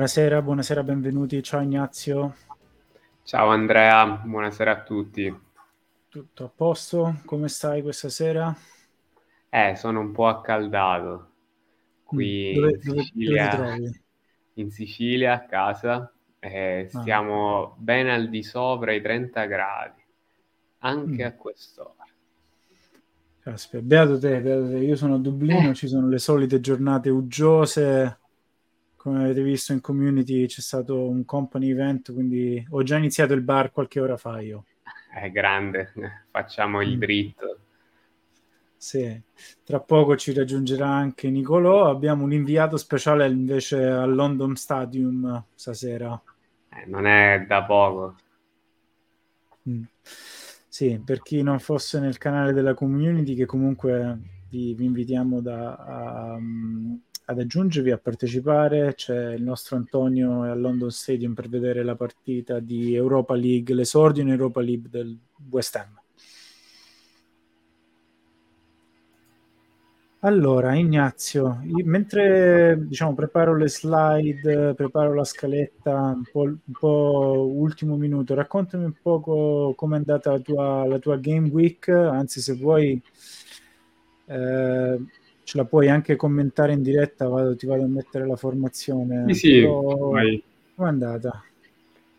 Buonasera, buonasera, benvenuti. Ciao Ignazio. Ciao Andrea, buonasera a tutti. Tutto a posto? Come stai questa sera? Eh, sono un po' accaldato. Qui Mm, dove, in Sicilia, dove in Sicilia a casa, eh, Ah, stiamo ben al di sopra i 30 gradi, anche mm, a quest'ora. caspita, beato te, beato te. Io sono a Dublino, Eh, ci sono le solite giornate uggiose. Come avete visto in community c'è stato un company event, quindi ho già iniziato il bar qualche ora fa io. è grande, facciamo il Mm. dritto. Sì, tra poco ci raggiungerà anche Nicolò. Abbiamo un inviato speciale invece al London Stadium stasera. Eh, non è da poco. Mm. Sì, per chi non fosse nel canale della community, che comunque vi, vi invitiamo da- a- ad aggiungervi, a partecipare, c'è il nostro Antonio al London Stadium per vedere la partita di Europa League, l'esordio in Europa League del West Ham. Allora, Ignazio, io- mentre diciamo, preparo le slide, preparo la scaletta, un po', un po' ultimo minuto, raccontami un poco com'è andata la tua, la tua Game Week, anzi se vuoi eh, ce la puoi anche commentare in diretta, vado- ti vado a mettere la Sì, formazione, sì, però vai. com'è andata?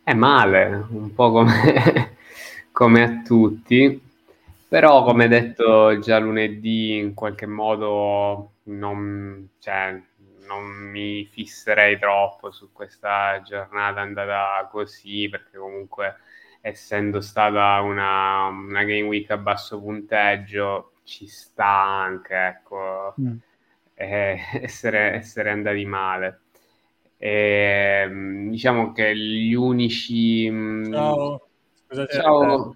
È male, un po' come, come a tutti, però come detto già lunedì, in qualche modo non, cioè, non mi fisserei troppo su questa giornata andata così, perché comunque essendo stata una, una game week a basso punteggio, ci sta anche, ecco, Mm. eh, essere, essere andati male. E, mh, diciamo che gli unici... mh, Ciao, scusate, Ciao,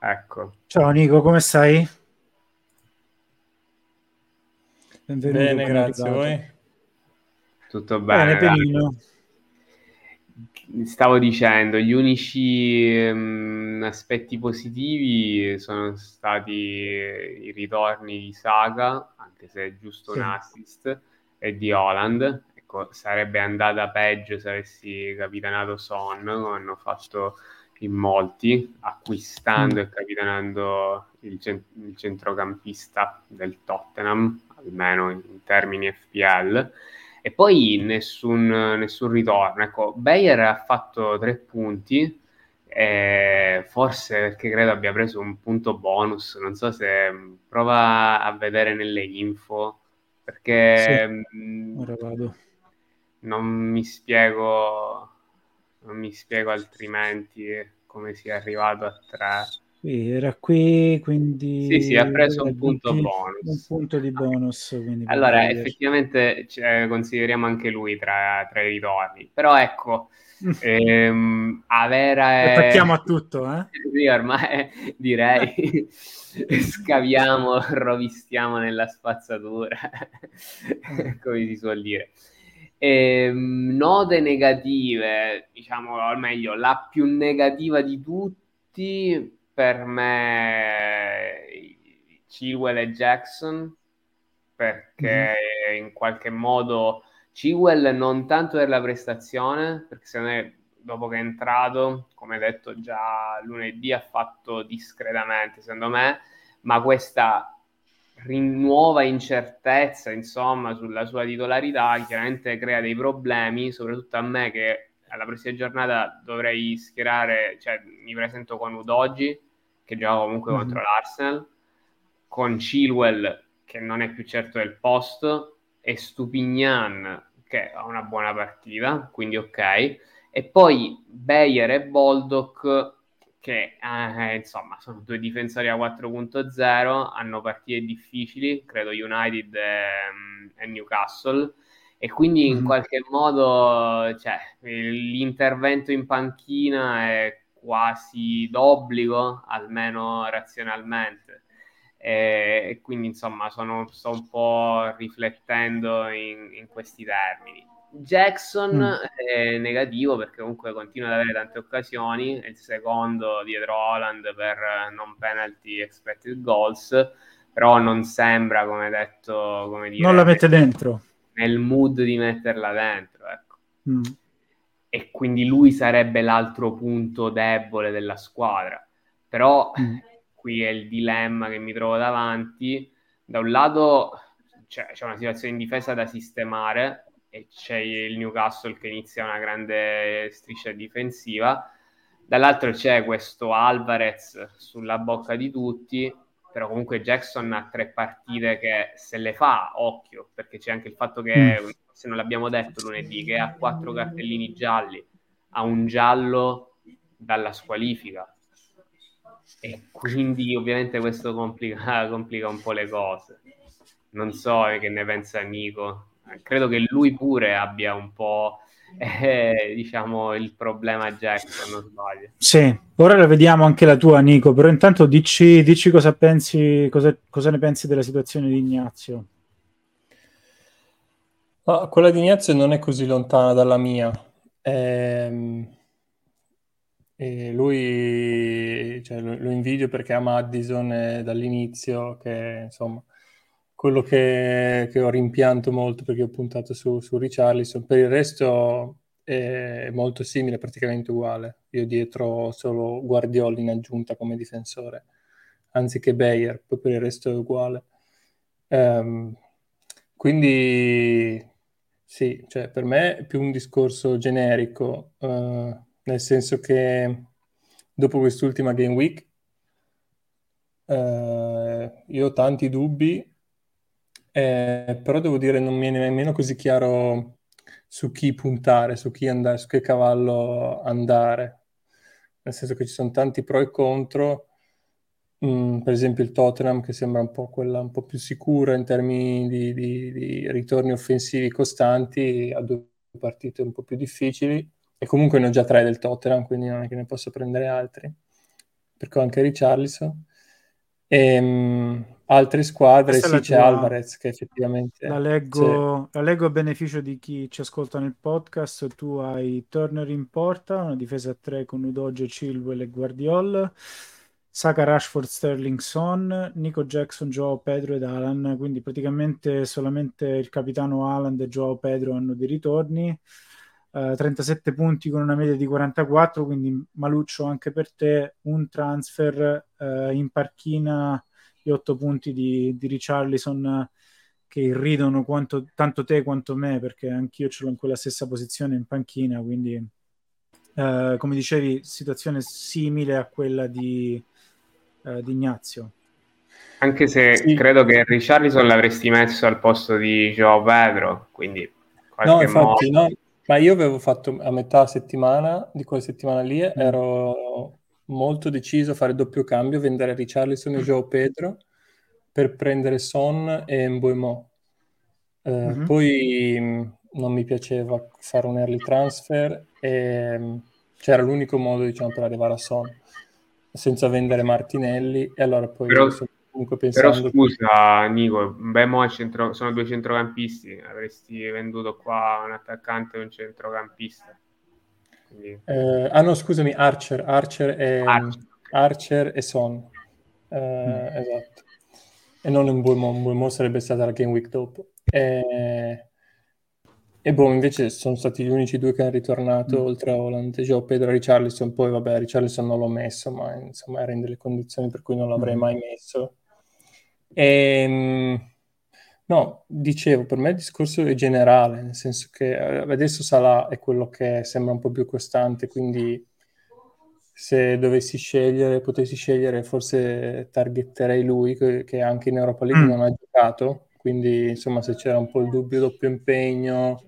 ecco. Ciao Nico, come stai? Benvenuto, bene, ben grazie. arrivato. Voi? Tutto Bene, bene. Stavo dicendo, gli unici ehm, aspetti positivi sono stati i ritorni di Saga, anche se è giusto un Sì. assist, e di Holland. Ecco, sarebbe andata peggio se avessi capitanato Son, come hanno fatto in molti, acquistando Mm. e capitanando il, cen- il centrocampista del Tottenham, almeno in termini FPL. E poi nessun, nessun ritorno. Ecco, Bayer ha fatto tre punti, eh, forse perché credo abbia preso un punto bonus. Non so se mh, prova a vedere nelle info, perché mh, Ora vado. non mi spiego, non mi spiego altrimenti come sia arrivato a tre. Sì, era qui, quindi Sì, sì, ha preso un punto 20 bonus. un punto di bonus, quindi per Allora, effettivamente cioè, consideriamo anche lui tra, tra i ritorni, però ecco, ehm, avere... Attacchiamo a tutto, eh? Sì, ormai direi scaviamo, rovistiamo nella spazzatura, come si suol dire. Ehm, note negative, diciamo, o meglio, la più negativa di tutti per me Chilwell e Jackson, perché in qualche modo Chilwell non tanto per la prestazione, perché secondo me dopo che è entrato, come detto già lunedì, ha fatto discretamente, secondo me, ma questa nuova incertezza, insomma, sulla sua titolarità chiaramente crea dei problemi, soprattutto a me che alla prossima giornata dovrei schierare, cioè mi presento con Udogi, che gioca comunque Mhm. contro l'Arsenal, con Chilwell, che non è più certo del posto, e Stupignan, che ha una buona partita, quindi ok. E poi Bayer e Boldock, che eh, insomma sono due difensori a 4.0, hanno partite difficili, credo United e, e Newcastle, e quindi in Mhm. qualche modo cioè, l'intervento in panchina è quasi d'obbligo, almeno razionalmente. E, quindi insomma sono, sto un po' riflettendo in, in questi termini. Jackson Mm. è negativo perché comunque continua ad avere tante occasioni, è il secondo dietro Holland per non penalty expected goals, però non sembra, come detto, come dire, Non la mette dentro. nel mood di metterla dentro. Ecco. Mm. E quindi lui sarebbe l'altro punto debole della squadra. Però mm. qui è il dilemma che mi trovo davanti. Da un lato c'è, c'è una situazione in difesa da sistemare e c'è il Newcastle che inizia una grande striscia difensiva. Dall'altro c'è questo Alvarez sulla bocca di tutti, però comunque Jackson ha tre partite che se le fa, occhio, perché c'è anche il fatto che, mm. se non l'abbiamo detto lunedì, che ha quattro cartellini gialli, ha un giallo dalla squalifica. E quindi ovviamente questo complica, complica un po' le cose. Non so che ne pensa Nico credo che lui pure abbia un po' eh, diciamo il problema Jackson, non sbaglio. Sì, ora la vediamo anche la tua Nico, però intanto dici, dici cosa pensi, cosa, cosa, ne pensi della situazione di Ignazio. Ah, quella di Ignazio non è così lontana dalla mia. Ehm... E lui cioè, lo, lo, invidio perché ama Addison eh, dall'inizio, che insomma quello che, che, ho rimpianto molto perché ho puntato su, su Richarlison. Per il resto è molto simile, praticamente uguale. Io dietro ho solo Guardiola in aggiunta come difensore, anziché Bayer, poi per il resto è uguale. Um, quindi sì, cioè per me è più un discorso generico, uh, nel senso che dopo quest'ultima game week uh, io ho tanti dubbi eh, però devo dire non mi è nemmeno così chiaro su chi puntare, su chi andare, su che cavallo andare. Nel senso che ci sono tanti pro e contro. Mm, per esempio il Tottenham che sembra un po' quella un po' più sicura in termini di, di, di ritorni offensivi costanti, ha due partite un po' più difficili e comunque ne ho già tre del Tottenham, quindi non è che ne posso prendere altri, perché ho anche Richarlison. E, ehm, altre squadre, Questa sì, c'è tua... Alvarez che effettivamente... La leggo, la leggo, a beneficio di chi ci ascolta nel podcast. Tu hai Turner in porta, una difesa a tre con Udoge, Chilwell e Guardiol. Saka, Rashford, Sterling, Son, Nico Jackson, Joao Pedro ed Alan. Quindi praticamente solamente il capitano Alan e Joao Pedro hanno dei ritorni. Uh, eh, 37 punti con una media di 44, quindi Maluccio anche per te, un transfer uh, in parchina gli 8 punti di, di Richarlison che irridono quanto, tanto te quanto me, perché anch'io ce l'ho in quella stessa posizione in panchina, quindi uh, come dicevi, situazione simile a quella di, di Ignazio. Anche se sì. credo che Richarlison l'avresti messo al posto di Joao Pedro, quindi... No, infatti, modo... no, ma io avevo fatto a metà settimana, di quella settimana lì, mm. ero molto deciso a fare doppio cambio, vendere Richarlison e Joao Pedro per prendere Son e Mbuemo. Eh, mm-hmm. Poi mh, non mi piaceva fare un early transfer e mh, c'era l'unico modo diciamo, per arrivare a Son senza vendere Martinelli e allora poi Però comunque pensando... Però scusa Nico, Bemo centro... sono due centrocampisti, avresti venduto qua un attaccante e un centrocampista. Eh, ah no, scusami, Archer, Archer e, Archer. Archer e Son. Eh, mm. Esatto. E non un Buemo, un Buemo sarebbe stata la game week dopo. E... E boh, invece sono stati gli unici due che hanno ritornato mm. oltre a Holland, Joe Pedro e Richarlison. Poi, vabbè, Richarlison non l'ho messo, ma insomma era in delle condizioni per cui non l'avrei mm. mai messo. E, ehm, no, dicevo, per me il discorso è generale, nel senso che eh, adesso Salah è quello che sembra un po' più costante, quindi se dovessi scegliere, potessi scegliere, forse targetterei lui, che, che anche in Europa League mm. non ha giocato, quindi insomma se c'era un po' il dubbio doppio impegno,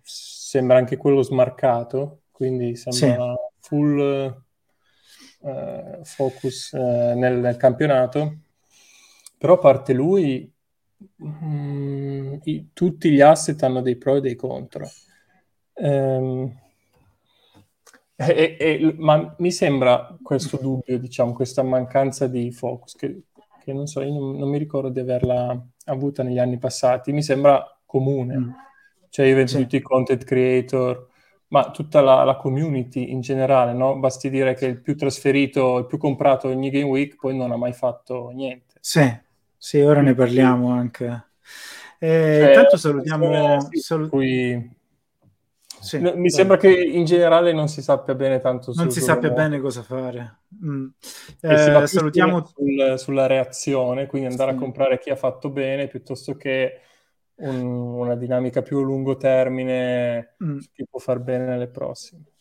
sembra anche quello smarcato, quindi sembra sì. full uh, focus uh, nel, nel campionato però a parte lui, mh, mm, i, tutti gli asset hanno dei pro e dei contro. Ehm, e, e, ma mi sembra questo dubbio, diciamo, questa mancanza di focus, che, che non so, io non, non, mi ricordo di averla avuta negli anni passati, mi sembra comune. Mm. Cioè io vedo sì. tutti i content creator, ma tutta la, la, community in generale, no? Basti dire che il più trasferito, il più comprato ogni game week, poi non ha mai fatto niente. Sì, sì, ora ne parliamo anche. Eh, cioè, intanto salutiamo... Salut- cui... Sì, no, mi sembra che in generale non si sappia bene tanto non si sappia bene cosa fare mm. eh, salutiamo sul, sulla reazione quindi andare sì. a comprare chi ha fatto bene piuttosto che un, una dinamica più a lungo termine mm. su chi può far bene nelle prossime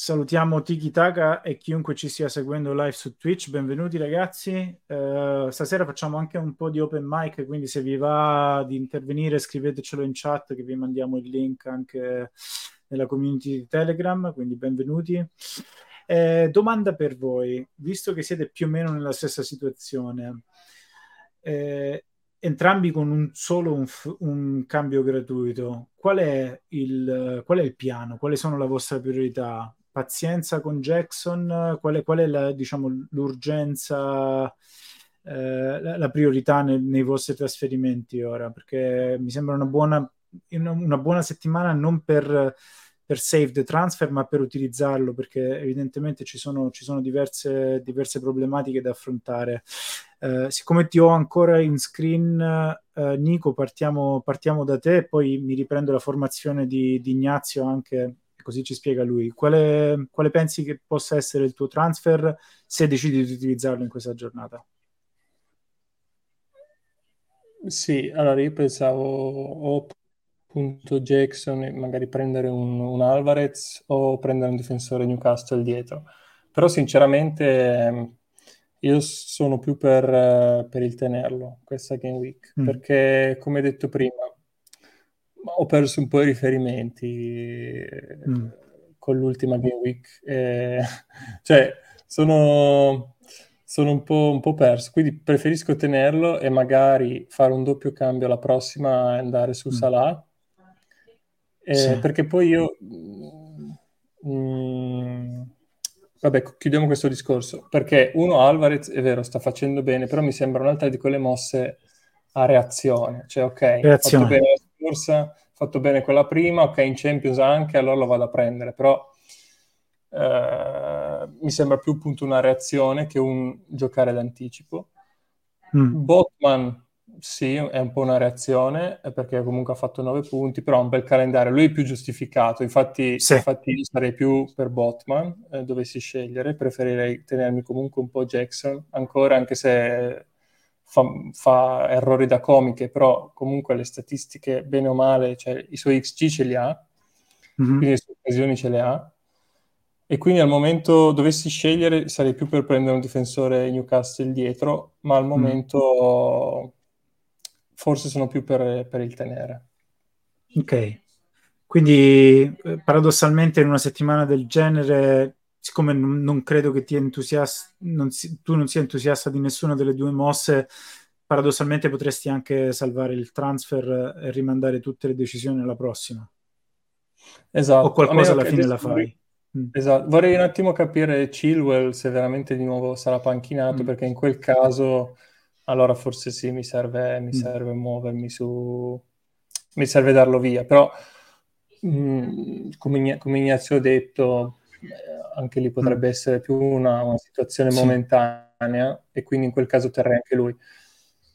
Salutiamo Tiki Taka e chiunque ci stia seguendo live su Twitch, benvenuti ragazzi. Uh, stasera facciamo anche un po' di open mic, quindi se vi va di intervenire scrivetecelo in chat che vi mandiamo il link anche nella community di Telegram, quindi benvenuti. Eh, domanda per voi, visto che siete più o meno nella stessa situazione, eh, entrambi con un solo un, un cambio gratuito, qual è, il, qual è il piano? Quali sono le vostre priorità? Pazienza con Jackson? Qual è, qual è la, diciamo, l'urgenza, eh, la, la, priorità nei, nei, vostri trasferimenti ora? Perché mi sembra una buona, una buona settimana non per, per save the transfer, ma per utilizzarlo, perché evidentemente ci sono, ci sono diverse, diverse problematiche da affrontare. Eh, siccome ti ho ancora in screen, eh, Nico, partiamo, partiamo, da te, poi mi riprendo la formazione di, di Ignazio anche così ci spiega lui. Quale, quale pensi che possa essere il tuo transfer se decidi di utilizzarlo in questa giornata? Sì, allora io pensavo o appunto Jackson e magari prendere un, un, Alvarez o prendere un difensore Newcastle dietro. Però sinceramente io sono più per, per il tenerlo questa game week, mm. perché come detto prima ho perso un po' i riferimenti mm. con l'ultima Game Week. Eh, cioè, sono, sono un, po', un, po', perso, quindi preferisco tenerlo e magari fare un doppio cambio la prossima e andare su mm. Salah. Eh, sì. Perché poi io... Mm, vabbè, chiudiamo questo discorso. Perché uno, Alvarez, è vero, sta facendo bene, però mi sembra un'altra di quelle mosse a reazione. Cioè, ok, reazione. bene scorsa, fatto bene quella prima, ok, in Champions anche, allora lo vado a prendere, però eh, mi sembra più appunto una reazione che un giocare d'anticipo. Mm. Botman, sì, è un po' una reazione, perché comunque ha fatto 9 punti, però ha un bel calendario, lui è più giustificato, infatti, sì. infatti sarei più per Botman, eh, dovessi scegliere, preferirei tenermi comunque un po' Jackson, ancora anche se fa, fa, errori da comiche, però comunque le statistiche, bene o male, cioè, i suoi XG ce li ha, mm-hmm. quindi le sue occasioni ce le ha. E quindi al momento dovessi scegliere sarei più per prendere un difensore Newcastle dietro, ma al mm. momento mm. forse sono più per, per il tenere. Ok, quindi eh, paradossalmente in una settimana del genere siccome non, non credo che ti entusiasti, non si, tu non sia entusiasta di nessuna delle due mosse, paradossalmente potresti anche salvare il transfer e rimandare tutte le decisioni alla prossima. Esatto. O qualcosa alla fine la fai. Mm. Esatto. Vorrei un attimo capire Chilwell se veramente di nuovo sarà panchinato, mm. perché in quel caso allora forse sì, mi serve, mi mm. serve muovermi su... mi serve darlo via, però mm, come, come Ignazio ha detto, anche lì potrebbe mm. essere più una, una situazione sì. momentanea e quindi in quel caso terrei anche lui.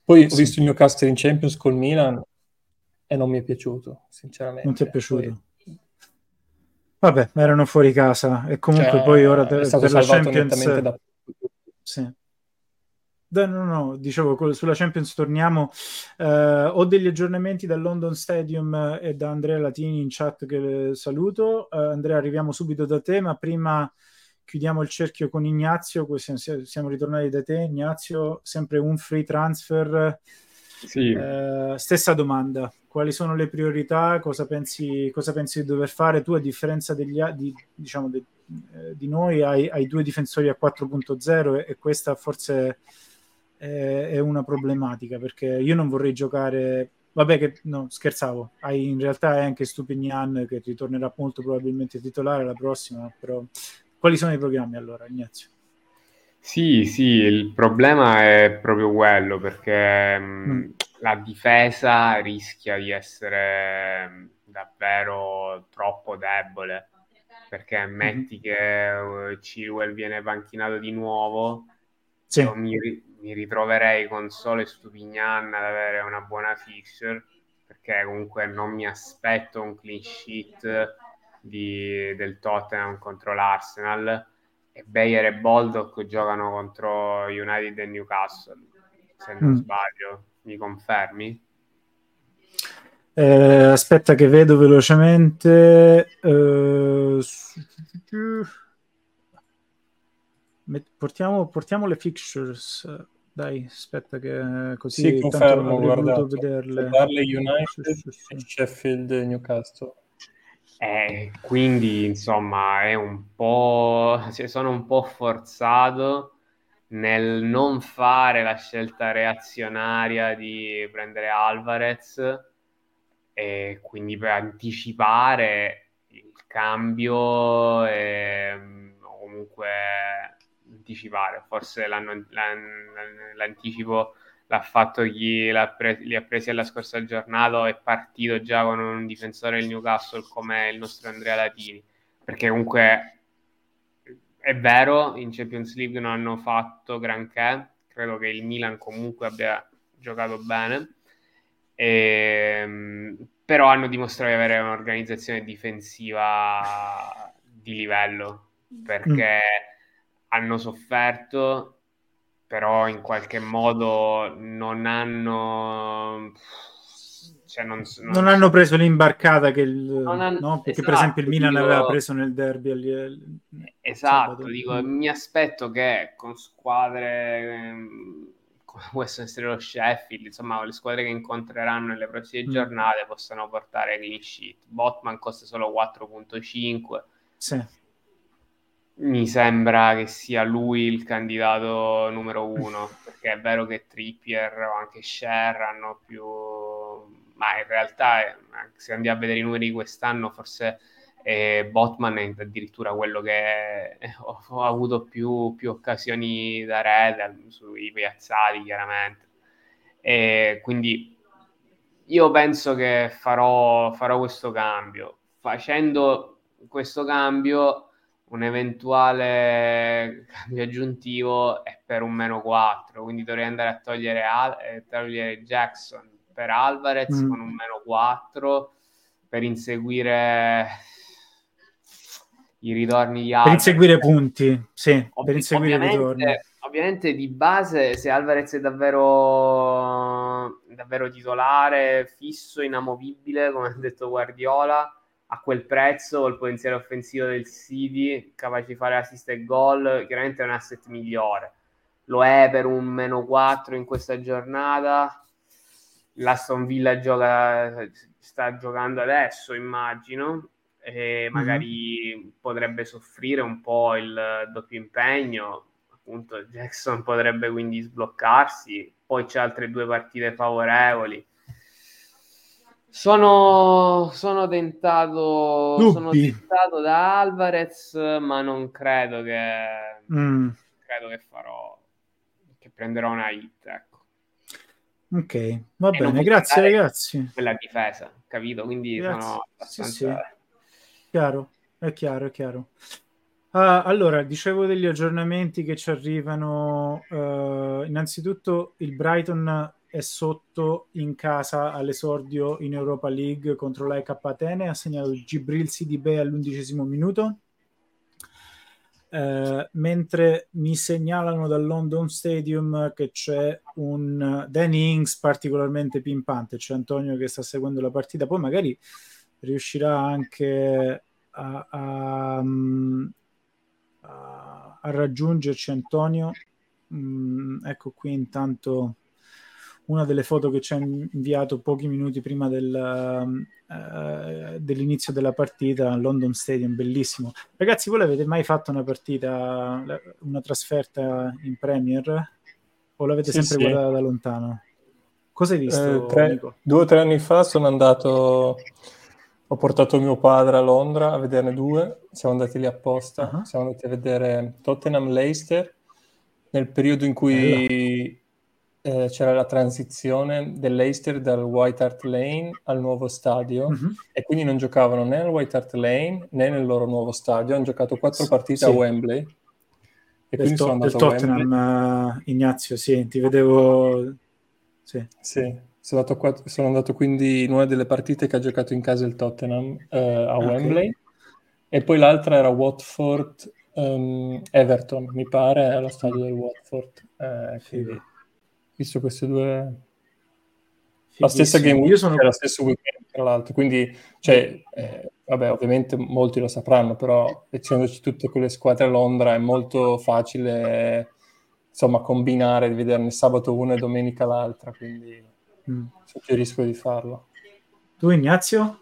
Poi sì. ho visto il Newcastle in Champions col Milan e non mi è piaciuto, sinceramente. Non ti è piaciuto? Poi... Vabbè, erano fuori casa e comunque cioè, poi ora te, è stato per la Champions... Da... Sì. No, no, no, dicevo, sulla Champions torniamo. Uh, ho degli aggiornamenti dal London Stadium e da Andrea Latini in chat che saluto. Uh, Andrea, arriviamo subito da te, ma prima chiudiamo il cerchio con Ignazio. Siamo, ritornati da te, Ignazio. Sempre un free transfer. Sì. Uh, stessa domanda. Quali sono le priorità? Cosa pensi, cosa pensi di dover fare? Tu, a differenza degli, di, diciamo, de, di noi, hai, hai, due difensori a 4.0 e, e questa forse è, è una problematica perché io non vorrei giocare Vabbè, che no, scherzavo. Hai, in realtà hai anche Stupignan che ritornerà molto probabilmente titolare la prossima. Però, quali sono i programmi allora, Ignazio? Sì, sì, il problema è proprio quello perché mm. mm. la difesa rischia di essere mm, davvero troppo debole. Perché mm. metti mm. che uh, Chilwell viene panchinato di nuovo, sì. mi, mi ritroverei con Sole Stupignan ad avere una buona fixture perché comunque non mi aspetto un clean sheet di, del Tottenham contro l'Arsenal e Bayer e Baldock giocano contro United e Newcastle, se non mm. sbaglio, mi confermi? Eh, aspetta che vedo velocemente. Eh, portiamo, portiamo, le fixtures. Dai, aspetta che così sì, confermo, guardate, vederle. United sì, sì, sì. Sheffield Newcastle. Eh, quindi, insomma, è un po'... sono un po' forzato nel non fare la scelta reazionaria di prendere Alvarez e quindi per anticipare il cambio e comunque anticipare forse l'anno, l'anticipo l'ha fatto chi pre- li ha presi alla scorsa giornata è partito già con un difensore del Newcastle come il nostro Andrea Latini perché comunque è vero in Champions League non hanno fatto granché credo che il Milan comunque abbia giocato bene e, ehm, però hanno dimostrato di avere un'organizzazione difensiva di livello perché mm. Hanno sofferto però in qualche modo non hanno cioè non, non, non, hanno preso l'imbarcata che il, hanno, no? perché esatto, per esempio il Milan dico, aveva preso nel derby agli, esatto dico, mi aspetto che con squadre ehm, come può essere lo Sheffield, insomma le squadre che incontreranno nelle prossime mm. giornate possano portare clean sheet. Botman costa solo 4.5. Sì. Mi sembra che sia lui il candidato numero uno, perché è vero che Trippier o anche Sher hanno più... Ma in realtà, eh, se andiamo a vedere i numeri di quest'anno, forse e Botman è addirittura quello che ho, ho avuto più, più, occasioni da rete sui piazzati chiaramente. E quindi io penso che farò, farò questo cambio. Facendo questo cambio un eventuale cambio aggiuntivo è per un meno 4 quindi dovrei andare a togliere, Al- eh, togliere Jackson per Alvarez mm. con un meno 4 per inseguire i ritorni di Alvarez. Per inseguire punti, sì, Ovvi- per inseguire i ritorni. Ovviamente di base se Alvarez è davvero, davvero titolare, fisso, inamovibile, come ha detto Guardiola, a quel prezzo, col potenziale offensivo del City, capace di fare assist e gol, chiaramente è un asset migliore. Lo è per un meno 4 in questa giornata. L'Aston Villa gioca, sta giocando adesso, immagino, e magari mm-hmm. potrebbe soffrire un po' il doppio impegno. Appunto, Jackson potrebbe quindi sbloccarsi. Poi c'è altre due partite favorevoli. Sono, sono, tentato, sono tentato da Alvarez, ma non credo che, mm. credo che farò, che prenderò una hit. Ecco. Ok, va e bene, grazie ragazzi. Quella difesa, capito? Quindi grazie. sono abbastanza... Sì, sì. Chiaro, è chiaro, è chiaro. Uh, allora, dicevo degli aggiornamenti che ci arrivano. Uh, innanzitutto il Brighton è sotto in casa all'esordio in Europa League contro l'AEK Atene, ha segnato Gibril CDB all'undicesimo minuto. Uh, mentre mi segnalano dal London Stadium che c'è un Danny Ings particolarmente pimpante, c'è Antonio che sta seguendo la partita, poi magari riuscirà anche a, a, a, a raggiungerci Antonio. Mm, ecco qui intanto una delle foto che ci ha inviato pochi minuti prima del, uh, dell'inizio della partita a London Stadium, bellissimo. Ragazzi, voi l'avete mai fatto una partita, una trasferta in Premier? O l'avete sì, sempre sì. guardata da lontano? Cosa hai visto? Eh, tre, due o tre anni fa sono andato ho portato mio padre a Londra a vederne due, siamo andati lì apposta, uh-huh. siamo andati a vedere Tottenham Leicester nel periodo in cui eh, c'era la transizione dell'Eister dal White Hart Lane al nuovo stadio uh-huh. e quindi non giocavano né al White Hart Lane né nel loro nuovo stadio, hanno giocato quattro partite sì. a Wembley. E del quindi to- sono andato del Tottenham, uh, Ignazio, sì, ti vedevo... Sì. sì. sono andato, qua, sono andato, quindi in una delle partite che ha giocato in casa il Tottenham eh, a okay. Wembley e poi l'altra era Watford um, Everton, mi pare, allo stadio del Watford. Eh, quindi, visto queste due... La stessa game week, sono... la stessa weekend, tra l'altro. Quindi, cioè, eh, vabbè, ovviamente molti lo sapranno, però essendoci tutte quelle squadre a Londra è molto facile, insomma, combinare, vederne sabato una e domenica l'altra, quindi mm. suggerisco di farlo. Tu Ignazio?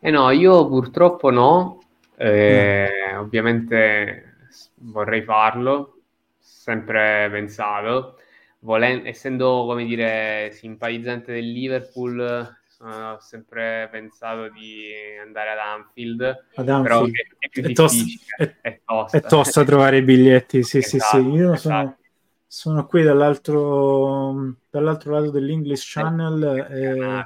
Eh no, io purtroppo no, eh, mm. ovviamente vorrei farlo, sempre pensato, Volen- essendo, come dire, simpatizzante del Liverpool, ho sempre pensato di andare ad Anfield, ad Anfield. però è, è è tosta, è, tosta. È tosta trovare i biglietti, sì, esatto, sì, sì. Io esatto. sono sono qui dall'altro, dall'altro lato dell'English Channel e,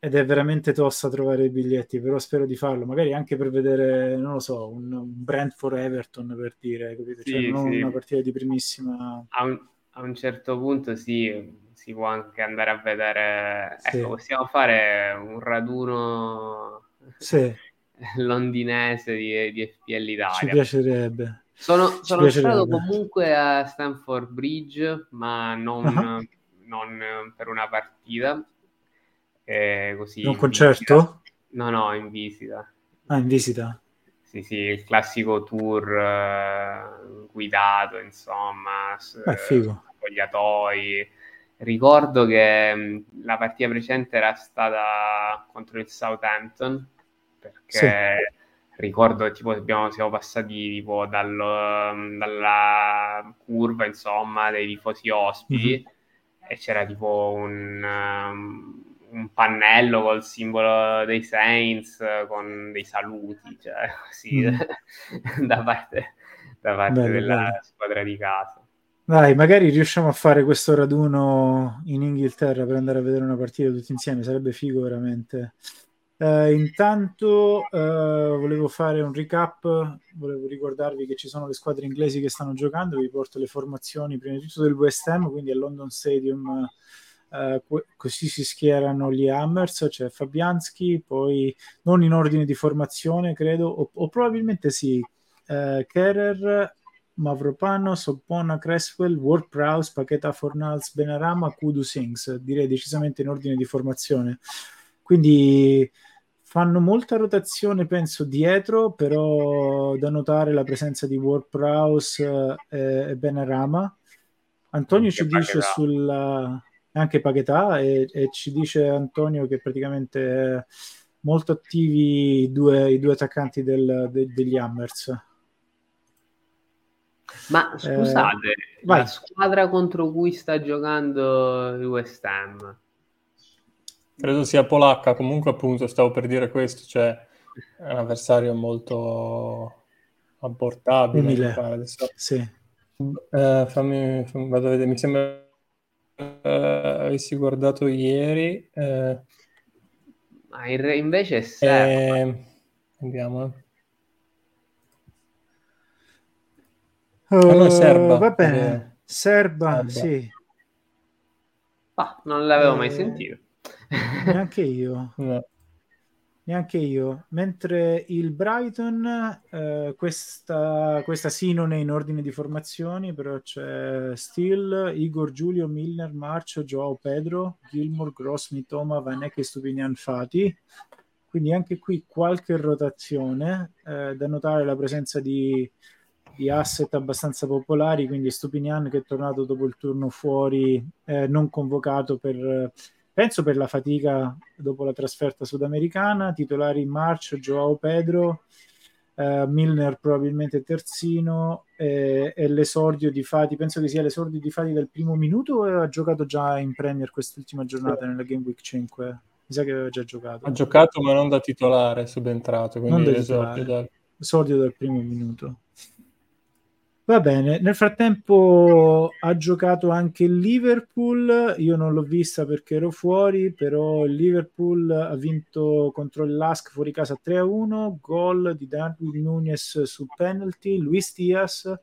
ed è veramente tosta trovare i biglietti, però spero di farlo, magari anche per vedere, non lo so, un, un Brentford Everton per dire, capito? Cioè, sì, non sì. una partita di primissima... A un, a un, certo punto sì, si può anche andare a vedere, sì. ecco, possiamo fare un raduno sì. londinese di, di FPL Italia. Ci piacerebbe. Sono, sono stato comunque a Stanford Bridge, ma non, uh-huh. non per una partita. Eh, così, un concerto? No, no, in visita. Ah, in visita? Sì, sì, il classico tour uh, guidato, insomma, spogliatoi. Ricordo che mh, la partita precedente era stata contro il Southampton, perché sì ricordo tipo abbiamo, siamo passati tipo dal, dalla curva insomma dei tifosi ospiti mm-hmm. e c'era tipo un, um, un, pannello col simbolo dei Saints con dei saluti cioè così mm. da parte, da parte bello, della bello. squadra di casa dai, magari riusciamo a fare questo raduno in Inghilterra per andare a vedere una partita tutti insieme, sarebbe figo veramente. Uh, intanto uh, volevo fare un recap, volevo ricordarvi che ci sono le squadre inglesi che stanno giocando, vi porto le formazioni prima di tutto del West Ham, quindi al London Stadium uh, così si schierano gli Hammers, cioè Fabianski, poi non in ordine di formazione credo, o, o probabilmente sì, uh, Kerer, Mavropanos, Oppona, Creswell, Ward Prowse, Paqueta Fornals, Benarama, Kudu Sings, direi decisamente in ordine di formazione. Quindi fanno molta rotazione, penso, dietro, però da notare la presenza di WordPress e, e Benarama. Antonio ci dice sulla anche Paquetà e, e, ci dice Antonio che praticamente molto attivi i due, i due attaccanti del, de, degli Hammers. Ma scusate, eh, la squadra contro cui sta giocando il West Ham Credo sia polacca, comunque appunto stavo per dire questo, cioè è un avversario molto abortabile. Sì. Eh, fammi, fammi, vado a vedere, mi sembra eh, avessi guardato ieri. Eh, Ma in, invece è serba. Eh, andiamo. Uh, ah, no, serba. Va bene, serba, serba. sì. Ah, non l'avevo mai eh, sentito. Neanche io. No. Neanche io. Mentre il Brighton, eh, questa, questa sì non è in ordine di formazioni, però c'è Steele, Igor, Giulio, Milner, Marcio, Joao Pedro, Gilmore, Gross, Mitoma, Vanek e Stupinian Fati. Quindi anche qui qualche rotazione, eh, da notare la presenza di, di asset abbastanza popolari, quindi Stupinian che è tornato dopo il turno fuori, eh, non convocato per penso per la fatica dopo la trasferta sudamericana, titolari in marcia Joao Pedro, eh, Milner probabilmente terzino eh, e l'esordio di Fati, penso che sia l'esordio di Fati dal primo minuto o ha giocato già in Premier quest'ultima giornata nella Game Week 5? Mi sa che aveva già giocato. Ha giocato ma non da titolare, subentrato, quindi non da l'esordio dal... Esordio dal primo minuto. Va bene, nel frattempo ha giocato anche il Liverpool, io non l'ho vista perché ero fuori, però il Liverpool ha vinto contro Lask fuori casa 3-1, gol di Darwin Nunes su penalty, Luis Diaz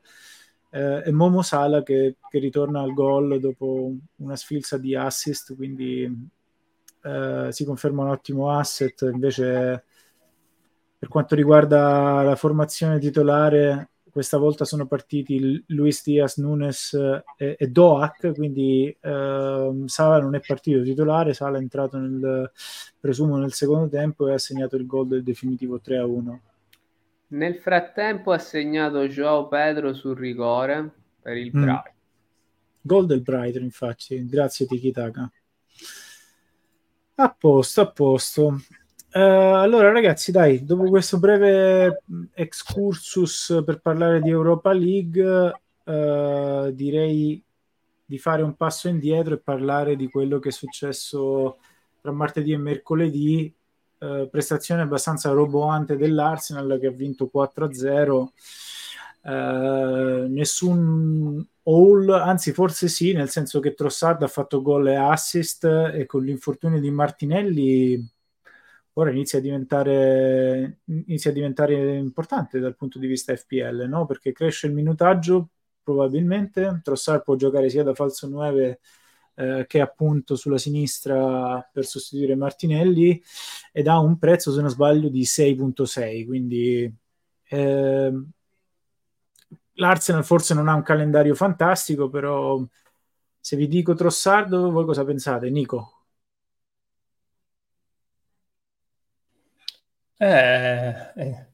eh, e Momo Sala che, che, ritorna al gol dopo una sfilza di assist, quindi eh, si conferma un ottimo asset, invece per quanto riguarda la formazione titolare, questa volta sono partiti Luis Diaz, Nunes e, e Doak, quindi eh, Sala non è partito titolare, Sala è entrato nel, presumo nel secondo tempo e ha segnato il gol del definitivo 3-1. Nel frattempo ha segnato Joao Pedro sul rigore per il mm. Brighton. Gol del Brighton, infatti, grazie Tikitaka. A posto, a posto. Uh, allora, ragazzi, dai, dopo questo breve excursus per parlare di Europa League, uh, direi di fare un passo indietro e parlare di quello che è successo tra martedì e mercoledì. Uh, prestazione abbastanza roboante dell'Arsenal che ha vinto 4-0. nessun all, anzi forse sì, nel senso che Trossard ha fatto gol e assist e con l'infortunio di Martinelli ora inizia a diventare, inizia a diventare importante dal punto di vista FPL, no? perché cresce il minutaggio probabilmente, Trossard può giocare sia da falso 9 eh, che appunto sulla sinistra per sostituire Martinelli ed ha un prezzo se non sbaglio di 6.6 quindi eh, l'Arsenal forse non ha un calendario fantastico però se vi dico Trossard voi cosa pensate Nico? Eh, è,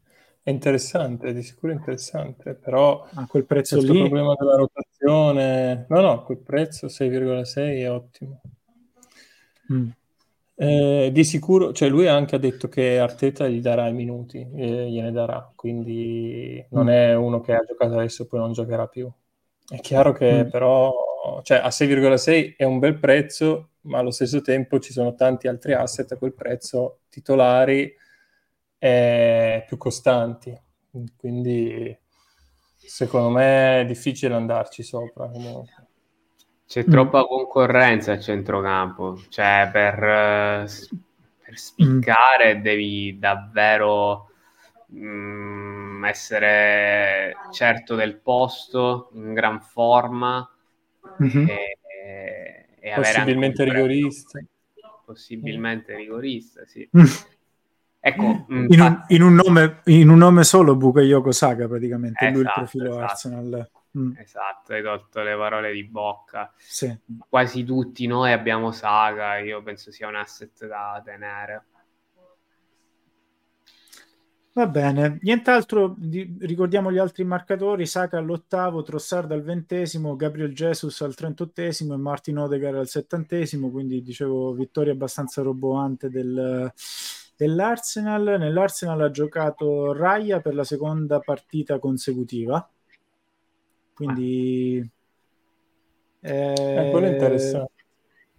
è interessante, di sicuro interessante, però a quel prezzo questo lì problema della rotazione, no, no, quel prezzo 6,6 è ottimo. Mm. Eh, di sicuro, cioè lui anche ha detto che Arteta gli darà i minuti, eh, gliene darà, quindi non mm. è uno che ha giocato adesso e poi non giocherà più. È chiaro che mm. però, cioè a 6,6 è un bel prezzo, ma allo stesso tempo ci sono tanti altri asset a quel prezzo titolari eh, più costanti. Quindi secondo me è difficile andarci sopra. Comunque. C'è troppa concorrenza a centrocampo, cioè per, per spiccare devi davvero mh, mm, essere certo del posto, in gran forma mm-hmm. e, e possibilmente rigorista. Possibilmente rigorista, sì. Ecco, mm, in un, in, un nome, in un, nome, solo Bukayo Saka praticamente, esatto, lui il esatto, profilo esatto. Arsenal. Mm. Esatto, hai tolto le parole di bocca. Sì. Quasi tutti noi abbiamo Saga, io penso sia un asset da tenere. Va bene, nient'altro, di, ricordiamo gli altri marcatori, Saka all'ottavo, Trossard al ventesimo, Gabriel Jesus al trentottesimo e Martin Odegar al settantesimo, quindi dicevo vittoria abbastanza roboante del, dell'Arsenal. Nell'Arsenal ha giocato Raya per la seconda partita consecutiva. Quindi eh, quello interessante.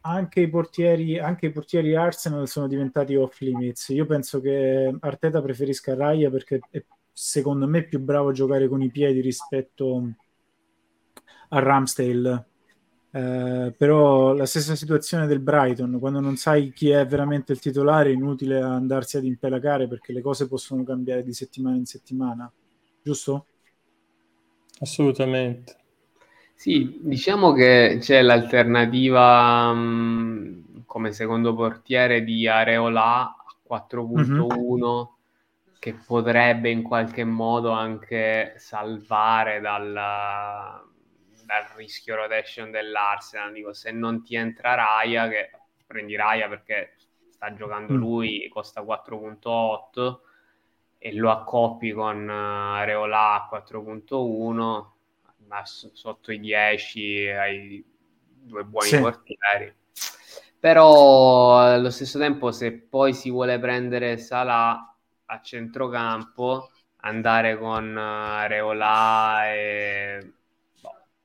Anche i, portieri, anche i portieri Arsenal sono diventati off limits. Io penso che Arteta preferisca Raya perché è secondo me più bravo a giocare con i piedi rispetto a Ramsdale eh, però la stessa situazione del Brighton, quando non sai chi è veramente il titolare, è inutile andarsi ad impelagare perché le cose possono cambiare di settimana in settimana, giusto? Assolutamente. Sì, diciamo che c'è l'alternativa mh, mm, come secondo portiere di Areola 4.1 mm-hmm. che potrebbe in qualche modo anche salvare dalla dal rischio rotation dell'Arsenal. Dico, se non ti entra Raya, che prendi Raya perché sta giocando mm. lui, costa 4.8 e lo accoppi con uh, Areola 4.1, ma sotto i 10 hai due buoni sì. portieri. Però allo stesso tempo, se poi si vuole prendere Salah a centrocampo, andare con uh, Areola e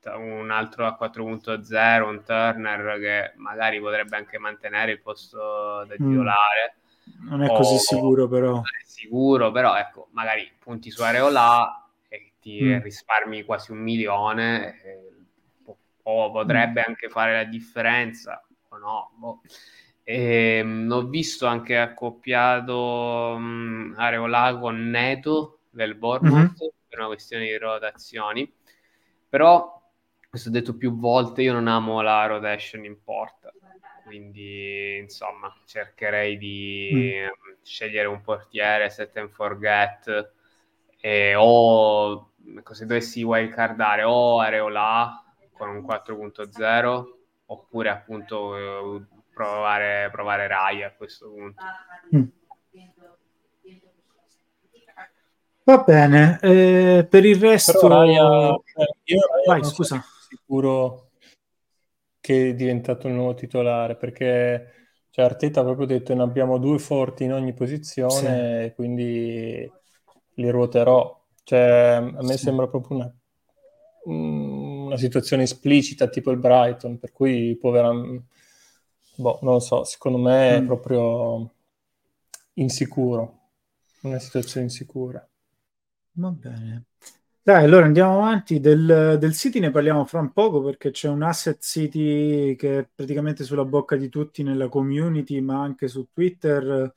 un altro a 4.0, un Turner che magari potrebbe anche mantenere il posto da mm. titolare. Mm. Non è così o, sicuro però. Non è sicuro, però ecco, magari punti su Areola e ti mm. risparmi quasi un milione e, o potrebbe mm. anche fare la differenza o no. Boh. E, ehm, ho visto anche accoppiato um, Areola con Neto del Bournemouth mm-hmm. per una questione di rotazioni però questo ho detto più volte, io non amo la rotation in porta, quindi insomma cercherei di mm. scegliere un portiere set and forget e, o se dovessi wildcardare o Areola con un 4.0 oppure appunto provare, provare Rai a questo punto. Mm. Va bene, eh, per il resto... Però Raya, eh, io Vai, scusa. Sicuro che è diventato un nuovo titolare, perché cioè, Arteta ha proprio detto ne abbiamo due forti in ogni posizione, sì. quindi li ruoterò. Cioè, a me sì. sembra proprio una, una situazione esplicita, tipo il Brighton, per cui povera... Boh, non lo so, secondo me è mm. proprio insicuro, una situazione insicura. Va bene. Dai, allora andiamo avanti. Del, del City ne parliamo fra un poco perché c'è un asset City che è praticamente sulla bocca di tutti nella community, ma anche su Twitter.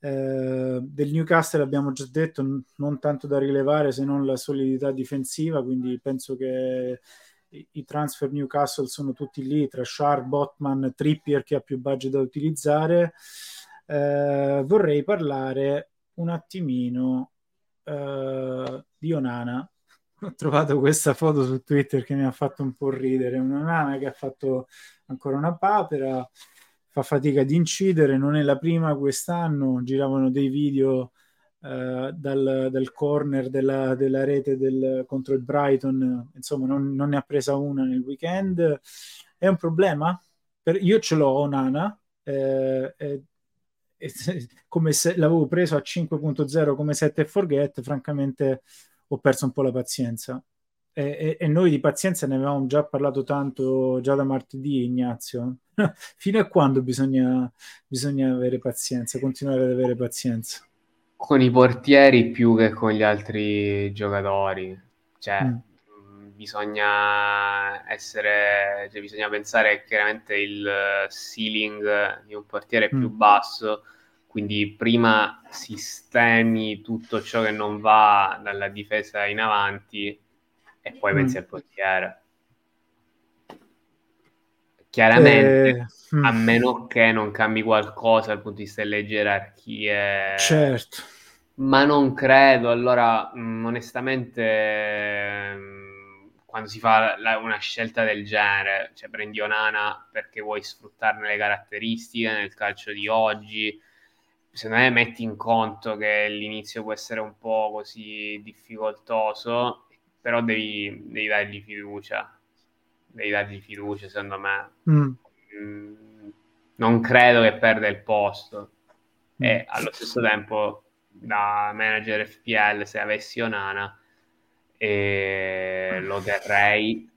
Eh, del Newcastle abbiamo già detto, non tanto da rilevare se non la solidità difensiva, quindi penso che i, transfer Newcastle sono tutti lì, tra Sharp, Botman, Trippier che ha più budget da utilizzare. Eh, vorrei parlare un attimino uh, di Onana. Ho trovato questa foto su Twitter che mi ha fatto un po' ridere. Una Onana che ha fatto ancora una papera, fa fatica ad incidere, non è la prima quest'anno. Giravano dei video uh, dal, dal, corner della, della rete del, contro il Brighton, insomma, non, non, ne ha presa una nel weekend. È un problema? Per, io ce l'ho Onana. Eh, eh, come se l'avevo preso a 5.0 come 7 e forget, francamente ho perso un po' la pazienza. E, e, e, noi di pazienza ne avevamo già parlato tanto già da martedì, Ignazio. Fino a quando bisogna, bisogna avere pazienza, continuare ad avere pazienza? Con i portieri più che con gli altri giocatori. Cioè, mm bisogna essere, cioè bisogna pensare che chiaramente il ceiling di un portiere è mm. più basso quindi prima sistemi tutto ciò che non va dalla difesa in avanti e poi mm. pensi al portiere. Chiaramente, eh, a mm. meno che non cambi qualcosa dal punto di vista delle gerarchie. Certo. Ma non credo, allora mh, mm, onestamente mh, quando si fa la, una scelta del genere, cioè prendi Onana perché vuoi sfruttarne le caratteristiche nel calcio di oggi, secondo me metti in conto che l'inizio può essere un po' così difficoltoso, però devi, devi dargli fiducia. Devi dargli fiducia, secondo me. Mm. Mm, non credo che perda il posto. Mm. E allo stesso tempo, da manager FPL, se avessi Onana, eh, lo terrei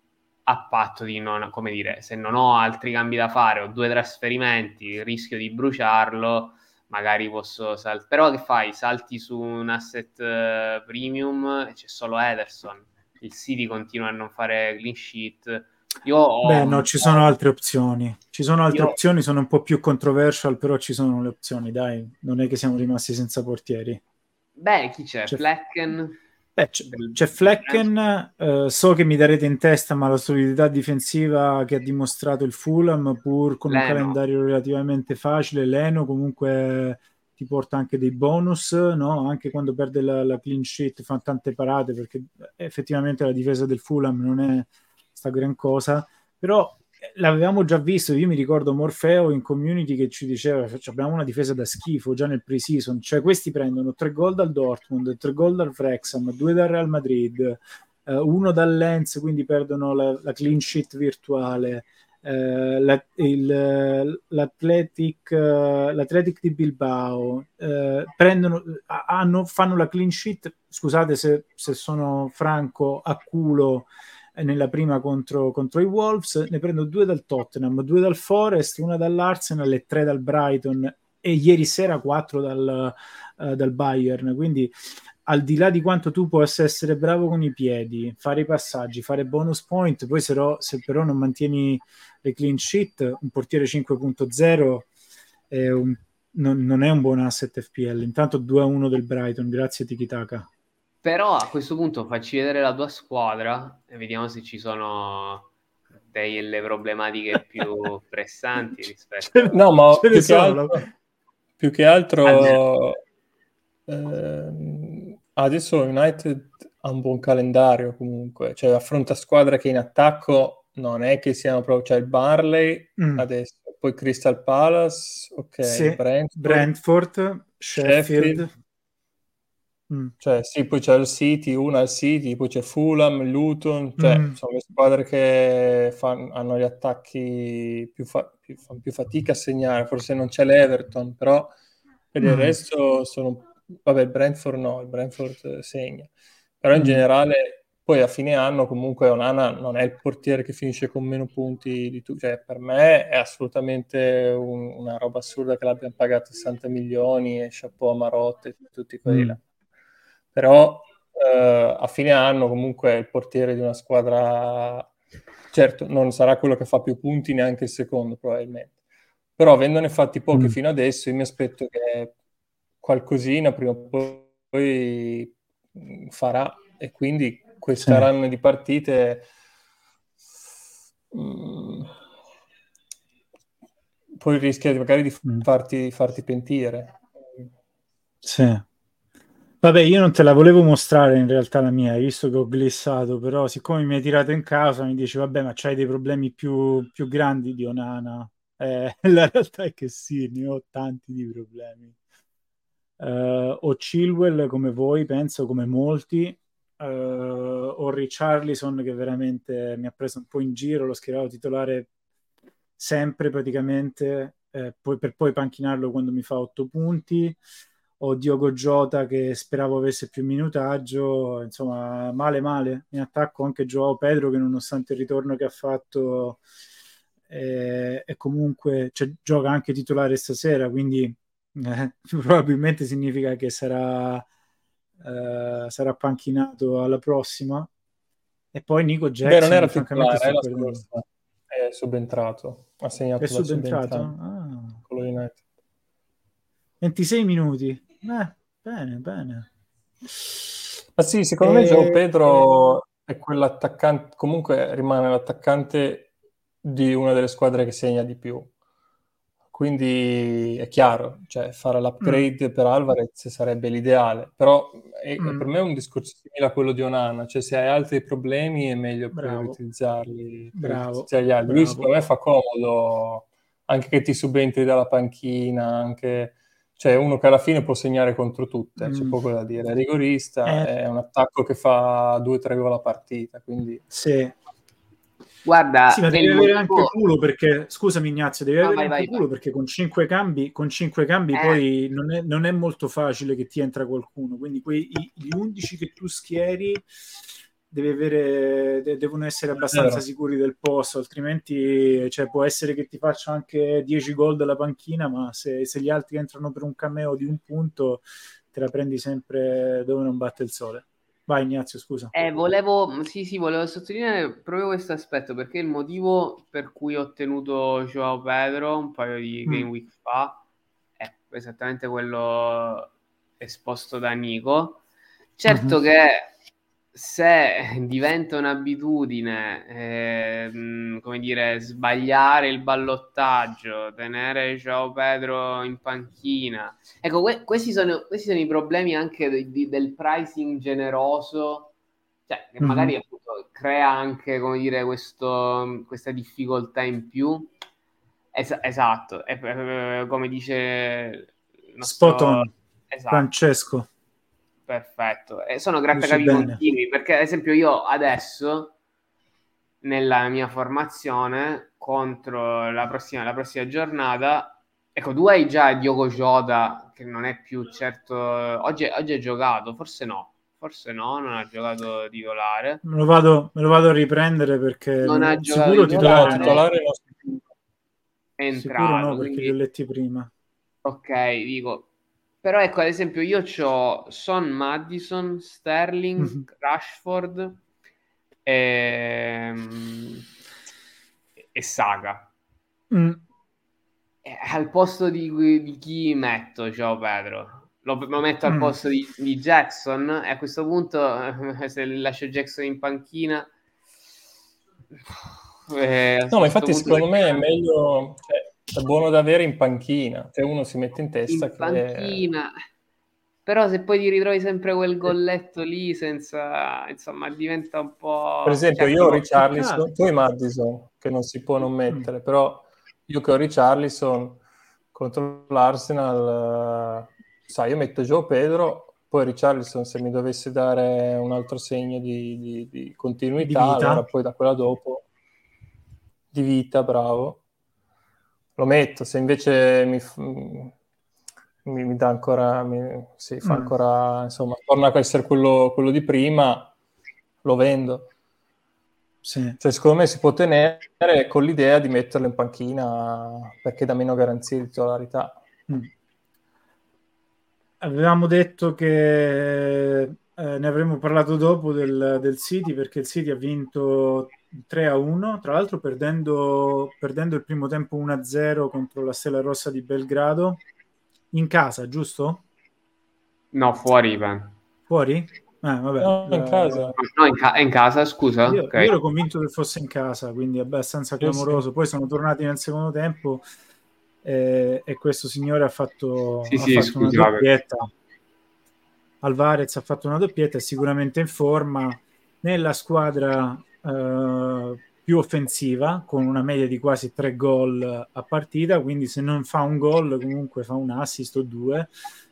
a patto di non, come dire, se non ho altri cambi da fare o due trasferimenti, rischio di bruciarlo magari posso saltare. Però che fai? Salti su un asset uh, premium e c'è solo Ederson. Il City continua a non fare clean sheet. Io ho... Beh, no, ci sono altre opzioni. Ci sono altre Io... opzioni, sono un po' più controversial, però ci sono le opzioni, dai. Non è che siamo rimasti senza portieri. Beh, chi c'è? c'è... Flecken? Beh, c'è, Flecken, eh, so che mi darete in testa, ma la solidità difensiva che ha dimostrato il Fulham, pur con Leno. un calendario relativamente facile, Leno comunque ti porta anche dei bonus, no? anche quando perde la, la, clean sheet fa tante parate, perché effettivamente la difesa del Fulham non è sta gran cosa, però l'avevamo già visto, io mi ricordo Morfeo in community che ci diceva abbiamo una difesa da schifo già nel pre-season, cioè questi prendono tre gol dal Dortmund, tre gol dal Wrexham, due dal Real Madrid, uh, uno dal Lens, quindi perdono la, la clean sheet virtuale, uh, la, il, l'Athletic, uh, l'Athletic di Bilbao, prendono, hanno, fanno la clean sheet, scusate se, se sono franco, a culo nella prima contro, contro, i Wolves, ne prendo due dal Tottenham, due dal Forest, una dall'Arsenal e tre dal Brighton e ieri sera quattro dal, uh, dal Bayern. Quindi al di là di quanto tu possa essere bravo con i piedi, fare i passaggi, fare bonus point, poi se, ro- se però non mantieni le clean sheet, un portiere 5.0 è un, non, non, è un buon asset FPL. Intanto 2-1 del Brighton, grazie Tikitaka. Però a questo punto facci vedere la tua squadra e vediamo se ci sono porti le problematiche più pressanti rispetto No, ma più che, altro, più che altro eh, adesso United ha un buon calendario comunque, cioè affronta squadre che in attacco non è che siano proprio, cioè il Barley mm. adesso, poi Crystal Palace, ok, sì, Brentford, Brentford Sheffield. Sheffield. Mm. Cioè, sì, poi c'è il City, una al City, poi c'è Fulham, Luton, cioè mm. sono le squadre che fan, hanno gli attacchi più, fa, più, fanno più fatica a segnare, forse non c'è l'Everton, però per il mm. resto sono... Vabbè, il Brentford no, il Brentford segna. Però in mm. generale, poi a fine anno comunque Onana non è il portiere che finisce con meno punti di tutti. Cioè, per me è assolutamente un, una roba assurda che l'abbiamo pagato 60 milioni e chapeau a Marotte e tutti quelli là. Però eh, a fine anno comunque il portiere di una squadra... Certo, non sarà quello che fa più punti neanche il secondo probabilmente. Però avendone fatti pochi mm. fino adesso, io mi aspetto che qualcosina prima o poi farà e quindi questa sì. run di partite mh, mm, poi rischia magari di mm. farti, farti pentire. Sì. Vabbè, io non te la volevo mostrare in realtà la mia, visto che ho glissato, però siccome mi hai tirato in casa mi dici, vabbè, ma c'hai dei problemi più, più grandi di Onana. Eh, la realtà è che sì, ne ho tanti di problemi. Uh, o Chilwell come voi, penso come molti, uh, o Richarlison che veramente mi ha preso un po' in giro, l'ho schierato titolare sempre praticamente, eh, poi, per poi panchinarlo quando mi fa 8 punti, o Diogo Jota che speravo avesse più minutaggio, insomma male male, in attacco anche Joao Pedro che nonostante il ritorno che ha fatto eh, è comunque cioè, gioca anche titolare stasera, quindi eh, probabilmente significa che sarà, eh, sarà panchinato alla prossima. E poi Nico Jackson, Beh, non era titolare, è subentrato, ha segnato è subentrato. Ah. Con lo United. 26 minuti. Eh, bene, bene. Ma sì, secondo e... me Gio Pedro è quell'attaccante, comunque rimane l'attaccante di una delle squadre che segna di più. Quindi è chiaro, cioè fare l'upgrade mm. per Alvarez sarebbe l'ideale, però è, mm. per me è un discorso simile a quello di Onana, cioè se hai altri problemi è meglio Bravo. prioritizzarli. Bravo. Bravo. Lui secondo me fa comodo anche che ti subentri dalla panchina, anche cioè uno che alla fine può segnare contro tutte, mm. c'è poco da dire. È rigorista, eh. è un attacco che fa due o tre gol a partita, quindi... Sì, Guarda, sì, ma devi avere motivo... anche culo perché, scusami Ignazio, devi no, avere vai, anche vai, culo vai. perché con cinque cambi, con cinque cambi eh. poi non è, non è, molto facile che ti entra qualcuno, quindi quei, gli undici che tu schieri avere, de- devono essere abbastanza sicuri del posto, altrimenti cioè, può essere che ti faccia anche 10 gol dalla panchina, ma se, se gli altri entrano per un cameo di un punto te la prendi sempre dove non batte il sole. Vai Ignazio, scusa. Eh, volevo, sì, sì, volevo sottolineare proprio questo aspetto perché il motivo per cui ho ottenuto Joao Pedro un paio di mm. game week fa è esattamente quello esposto da Nico. Certo mm-hmm. che se diventa un'abitudine, eh, come dire, sbagliare il ballottaggio, tenere Joao Pedro in panchina, ecco, que- questi, sono, questi, sono, i problemi anche di, di, del pricing generoso, cioè, che mm-hmm. magari appunto, crea anche, come dire, questo, questa difficoltà in più. Es- esatto, è, è, come dice... Nostro... Spot on, esatto. Francesco Perfetto. E sono grattacapi continui perché, ad esempio, io adesso nella mia formazione contro la prossima, la prossima giornata, ecco, tu hai già Diogo Jota che non è più certo. Oggi, oggi è giocato, forse no. Forse no, non ha giocato titolare. Me lo vado, me lo vado a riprendere perché non ha giocato sicuro titolare. titolare è entrato. no, perché quindi... li ho letti prima. Ok, dico, però ecco, ad esempio, io ho Son Madison, Sterling, mm-hmm. Rashford e, ehm, e Saga. Mm. E al posto di, di, chi metto, ciao Pedro? Lo, lo metto al mm. posto di, di, Jackson e a questo punto, se lascio Jackson in panchina, Eh, no, ma infatti secondo me è meglio, cioè, è buono da avere in panchina, se uno si mette in testa in che... panchina. Però se poi ti ritrovi sempre quel golletto lì senza, insomma, diventa un po'... Per esempio, cioè, io ho Richarlison, tu hai Madison, che non si può non mettere, però io che ho Richarlison contro l'Arsenal, sai, io metto Joe Pedro, poi Richarlison se mi dovesse dare un altro segno di, di, di continuità, di allora poi da quella dopo di vita, bravo, lo metto. Se invece mi, mi, mi dà ancora, mi, sì, fa mm. ancora, insomma, torna a essere quello, quello di prima, lo vendo. Sì. Cioè, secondo me si può tenere con l'idea di metterlo in panchina perché dà meno garanzie di titolarità. Mm. Avevamo detto che eh, ne avremmo parlato dopo del, del, City perché il City ha vinto 3 a 1, tra l'altro perdendo, perdendo il primo tempo 1 a 0 contro la Stella Rossa di Belgrado in casa, giusto? No, fuori, Ivan. Fuori? Eh, vabbè. No, in casa. No, in ca- in casa, scusa. Io, okay. io, ero convinto che fosse in casa, quindi abbastanza clamoroso. Poi sono tornati nel secondo tempo e, e questo signore ha fatto, sì, ha sì, fatto scusi, una doppietta. Alvarez ha fatto una doppietta, è sicuramente in forma nella squadra eh, più offensiva, con una media di quasi tre gol a partita, quindi se non fa un gol comunque fa un assist o due,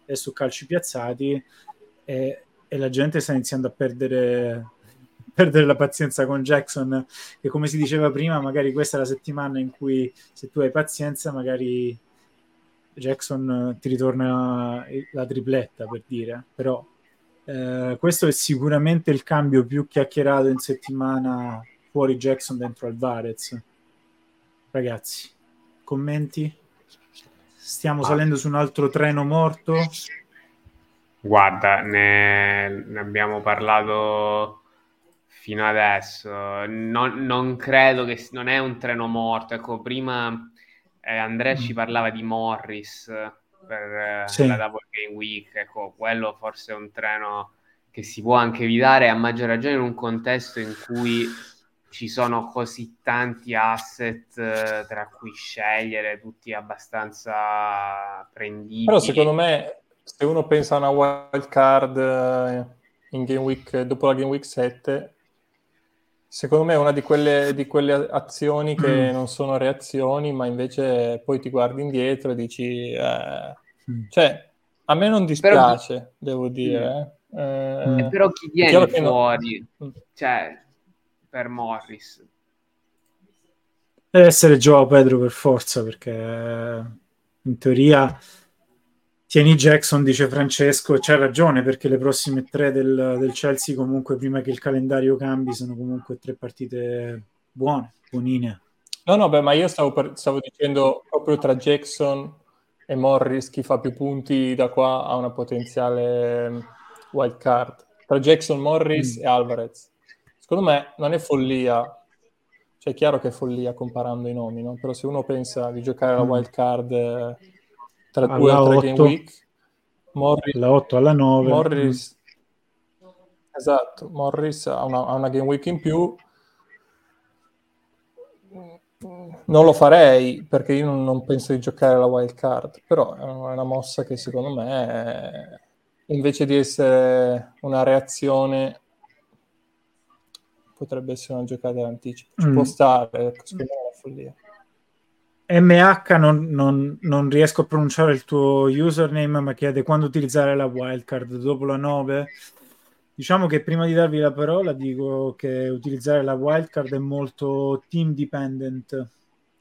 e su calci piazzati. E, e la gente sta iniziando a perdere, perdere la pazienza con Jackson, che come si diceva prima, magari questa è la settimana in cui se tu hai pazienza, magari Jackson ti ritorna la tripletta per dire, però eh, questo è sicuramente il cambio più chiacchierato in settimana fuori Jackson dentro Alvarez. Ragazzi, commenti? Stiamo salendo su un altro treno morto? Guarda, ne, ne abbiamo parlato fino adesso. Non, non, credo che non è un treno morto. Ecco, prima eh, Andrea mm. ci parlava di Morris per sì. la Double Game Week. Ecco, quello forse è un treno che si può anche evitare, a maggior ragione in un contesto in cui ci sono così tanti asset eh, tra cui scegliere, tutti abbastanza prendibili. Però secondo me se uno pensa a una wild card eh, in game week, dopo la game week 7, secondo me è una di quelle, di quelle azioni che mm. non sono reazioni, ma invece poi ti guardi indietro e dici... Eh, mm. Cioè, a me non dispiace, però, devo dire. Mm. Eh, eh, però chi viene fuori? Non... Mm. Cioè, per Morris? Deve essere Joao Pedro per forza, perché in teoria Tieni Jackson, dice Francesco, e c'ha ragione perché le prossime tre del, del, Chelsea comunque prima che il calendario cambi sono comunque tre partite buone, buonine. No, no, beh, ma io stavo, per, stavo dicendo proprio tra Jackson e Morris chi fa più punti da qua a una potenziale mm, wild card. Tra Jackson, Morris mm. e Alvarez. Secondo me non è follia, cioè è chiaro che è follia comparando i nomi, no? però se uno pensa di giocare alla mm. wild card eh, tra alla due o tre 8, game week. Morris, la 8 alla 9. Morris, mm. esatto, Morris ha una, ha una game week in più. Non lo farei perché io non, non penso di giocare la wild card, però è una mossa che secondo me è, invece di essere una reazione potrebbe essere una giocata d'anticipo. Ci mm. può stare, ecco, secondo me è una follia. MH non, non, non, riesco a pronunciare il tuo username, ma chiede quando utilizzare la wildcard dopo la 9. Diciamo che prima di darvi la parola dico che utilizzare la wildcard è molto team dependent,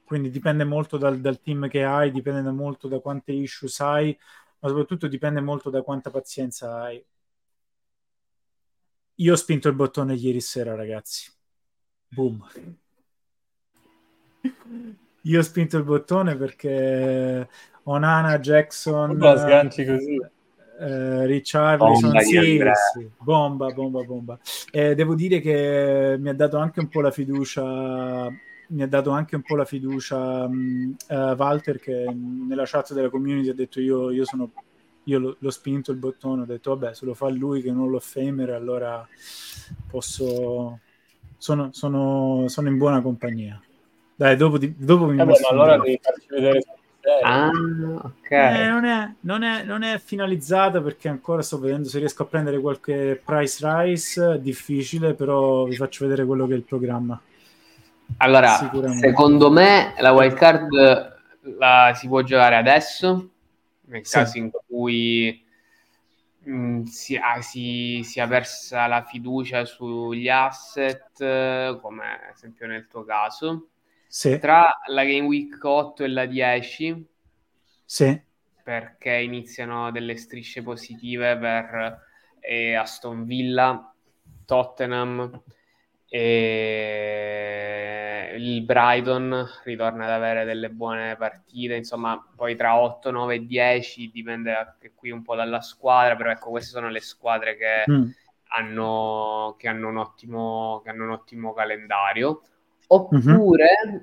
quindi dipende molto dal, dal team che hai, dipende molto da quante issues hai, ma soprattutto dipende molto da quanta pazienza hai. Io ho spinto il bottone ieri sera, ragazzi. Boom. Io ho spinto il bottone perché Onana, Jackson, la sganci così. Eh, Richarlison, bomba, sì, sì, bomba, bomba, bomba. Eh, devo dire che mi ha dato anche un po' la fiducia mi ha dato anche un po' la fiducia um, uh, Walter che nella chat della community ha detto io, io sono io l'ho, l'ho, spinto il bottone ho detto vabbè se lo fa lui che non lo famer allora posso sono, sono, sono in buona compagnia. Dai, dopo, di, dopo mi Vabbè, allora devi farci vedere Ah, ok. Eh, non, è, non, è, non, è, finalizzata perché ancora sto vedendo se riesco a prendere qualche price rise. Difficile, però vi faccio vedere quello che è il programma. Allora, secondo me la wildcard la si può giocare adesso, nel sì. caso in cui mh, mm, si, ah, si, sia persa la fiducia sugli asset, come ad esempio nel tuo caso sì. tra la Game Week 8 e la 10. Sì. Perché iniziano delle strisce positive per eh, Aston Villa, Tottenham e il Brighton ritorna ad avere delle buone partite, insomma, poi tra 8, 9 e 10 dipende anche qui un po' dalla squadra, però ecco, queste sono le squadre che, mm. hanno, che, hanno, un ottimo, che hanno un ottimo calendario. Oppure... Mm-hmm.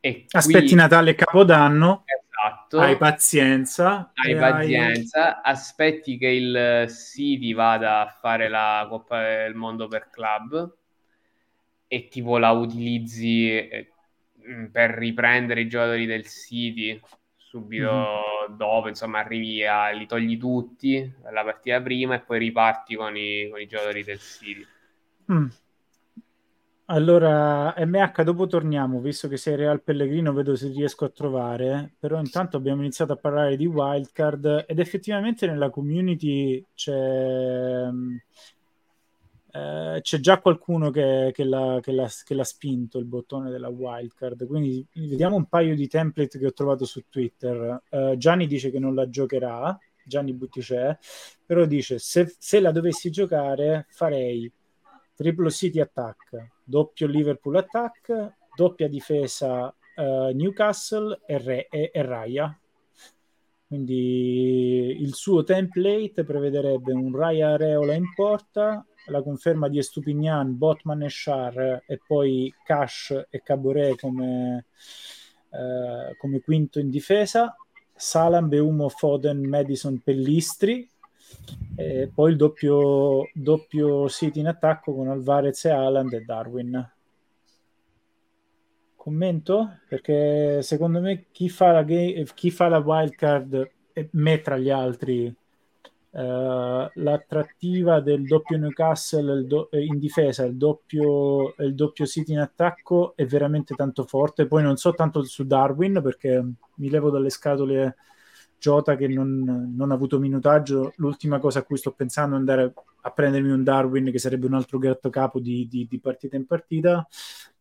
Qui... Aspetti Natale e Capodanno. Esatto. Hai pazienza. Hai pazienza. Hai... Aspetti che il City vada a fare la Coppa del Mondo per club e tipo la utilizzi eh, per riprendere i giocatori del City subito mm-hmm. dopo, insomma, arrivi a li togli tutti la partita prima e poi riparti con i, con i giocatori del City. Mm. Allora, MH, dopo torniamo, visto che sei Real Pellegrino, vedo se riesco a trovare, però intanto abbiamo iniziato a parlare di wildcard ed effettivamente nella community c'è, eh, c'è già qualcuno che, che, l'ha, che, l'ha, che, l'ha, spinto il bottone della wildcard, quindi vediamo un paio di template che ho trovato su Twitter. Uh, Gianni dice che non la giocherà, Gianni Butticè, però dice se, se la dovessi giocare farei triplo City attack, doppio Liverpool attack, doppia difesa uh, Newcastle e, Re- e, e Raya. Quindi il suo template prevederebbe un Raya Areola in porta, la conferma di Estupignan, Botman e Shar e poi Cash e Caboret come, uh, come quinto in difesa, Salam, Beumo, Foden, Madison, Pellistri e poi il doppio, doppio City in attacco con Alvarez e Haaland e Darwin. Commento? Perché secondo me chi fa la, game, chi fa la wildcard e me tra gli altri Uh, l'attrattiva del doppio Newcastle do- in difesa, il doppio, il doppio City in attacco è veramente tanto forte. Poi non so tanto su Darwin perché mi levo dalle scatole Jota che non, non, ha avuto minutaggio, l'ultima cosa a cui sto pensando è andare a prendermi un Darwin che sarebbe un altro gatto capo di, di, di partita in partita,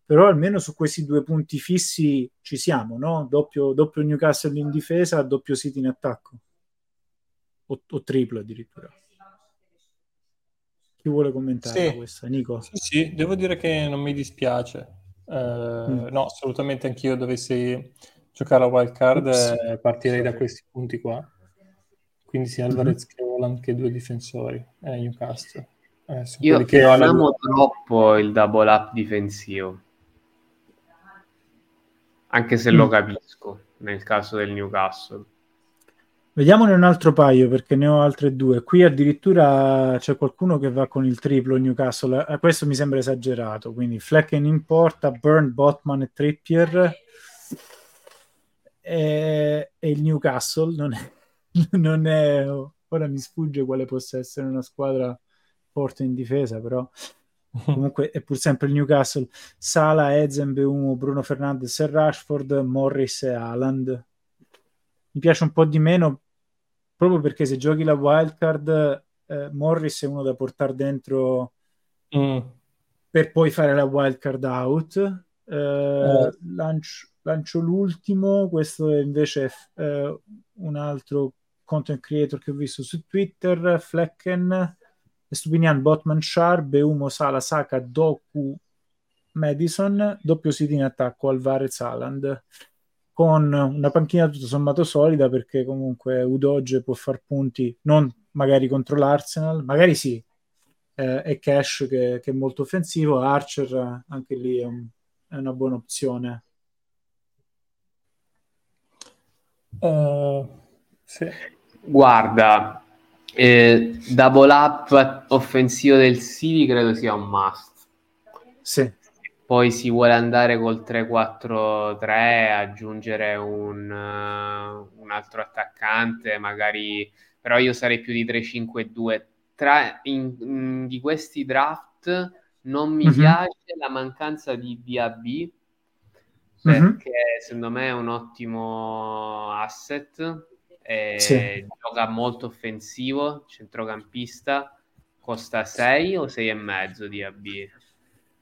però almeno su questi due punti fissi ci siamo, no? Doppio, doppio Newcastle in difesa, doppio City in attacco, o, o triplo addirittura. Chi vuole commentare sì. questa? Nico? Sì, sì, devo dire che non mi dispiace. Uh, mm. No, assolutamente anch'io dovessi giocare a wild card e partirei da questi punti qua. Quindi sia Alvarez mm-hmm. che Holland che due difensori eh, Newcastle. Eh, Io che amo troppo il double up difensivo. Anche se mm. lo capisco nel caso del Newcastle. Vediamone un altro paio perché ne ho altre due. Qui addirittura c'è qualcuno che va con il triplo Newcastle. Eh, questo mi sembra esagerato. Quindi Flecken in porta, Burn, Botman e Trippier e, e il Newcastle non è, non è, ora mi sfugge quale possa essere una squadra forte in difesa, però comunque è pur sempre il Newcastle. Sala, Ezen, Beumo, Bruno Fernandes e Rashford, Morris e Haaland. Mi piace un po' di meno proprio perché se giochi la wildcard eh, Morris è uno da portare dentro mm. per poi fare la wildcard out. Eh, eh. Lancio, lancio l'ultimo, questo è invece eh, un altro content creator che ho visto su Twitter, Flecken, Stupinian, Botman, Shar, Beumo, Sala, Saka, Doku, Madison, doppio sito in attacco, Alvarez, Haaland, con una panchina tutto sommato solida perché comunque Udoge può far punti, non magari contro l'Arsenal, magari sì, eh, e Cash che, che, è molto offensivo, Archer anche lì è, un, è una buona opzione Uh, sì. Guarda, eh, double up offensivo del City credo sia un must. Sì. Poi si vuole andare col 3-4-3, aggiungere un, uh, un altro attaccante, magari, però io sarei più di 3-5-2. Tra, in, in, di questi draft non mi mm-hmm. piace la mancanza di DAB, perché mm-hmm. secondo me è un ottimo asset, sì. gioca molto offensivo, centrocampista, costa 6 o 6 e mezzo di AB?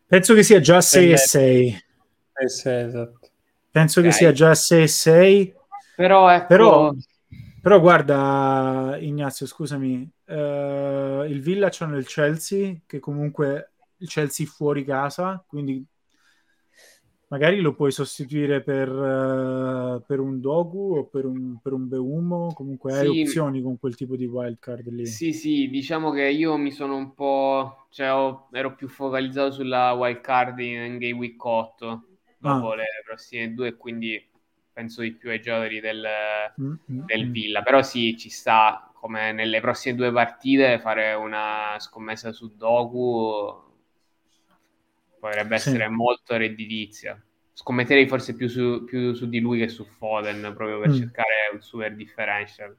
Penso che sia già 6 e 6. Eh, esatto. Penso okay. che sia già 6 e 6. Però, ecco... però, però guarda Ignazio, scusami, uh, il Villa c'è nel Chelsea, che comunque il Chelsea fuori casa, quindi magari lo puoi sostituire per, uh, per un Dogu o per un, per un Beumo, comunque sì. hai opzioni con quel tipo di wildcard lì. Sì, sì, diciamo che io mi sono un po', cioè ho, ero più focalizzato sulla wildcard in, in Game Week 8 dopo ah. le prossime due, quindi penso di più ai giocatori del, mm-hmm. del mm. Villa, però sì, ci sta come nelle prossime due partite fare una scommessa su Dogu potrebbe essere sì. molto redditizia. Scommetterei forse più su, più su, di lui che su Foden, proprio per mm. cercare un super differential.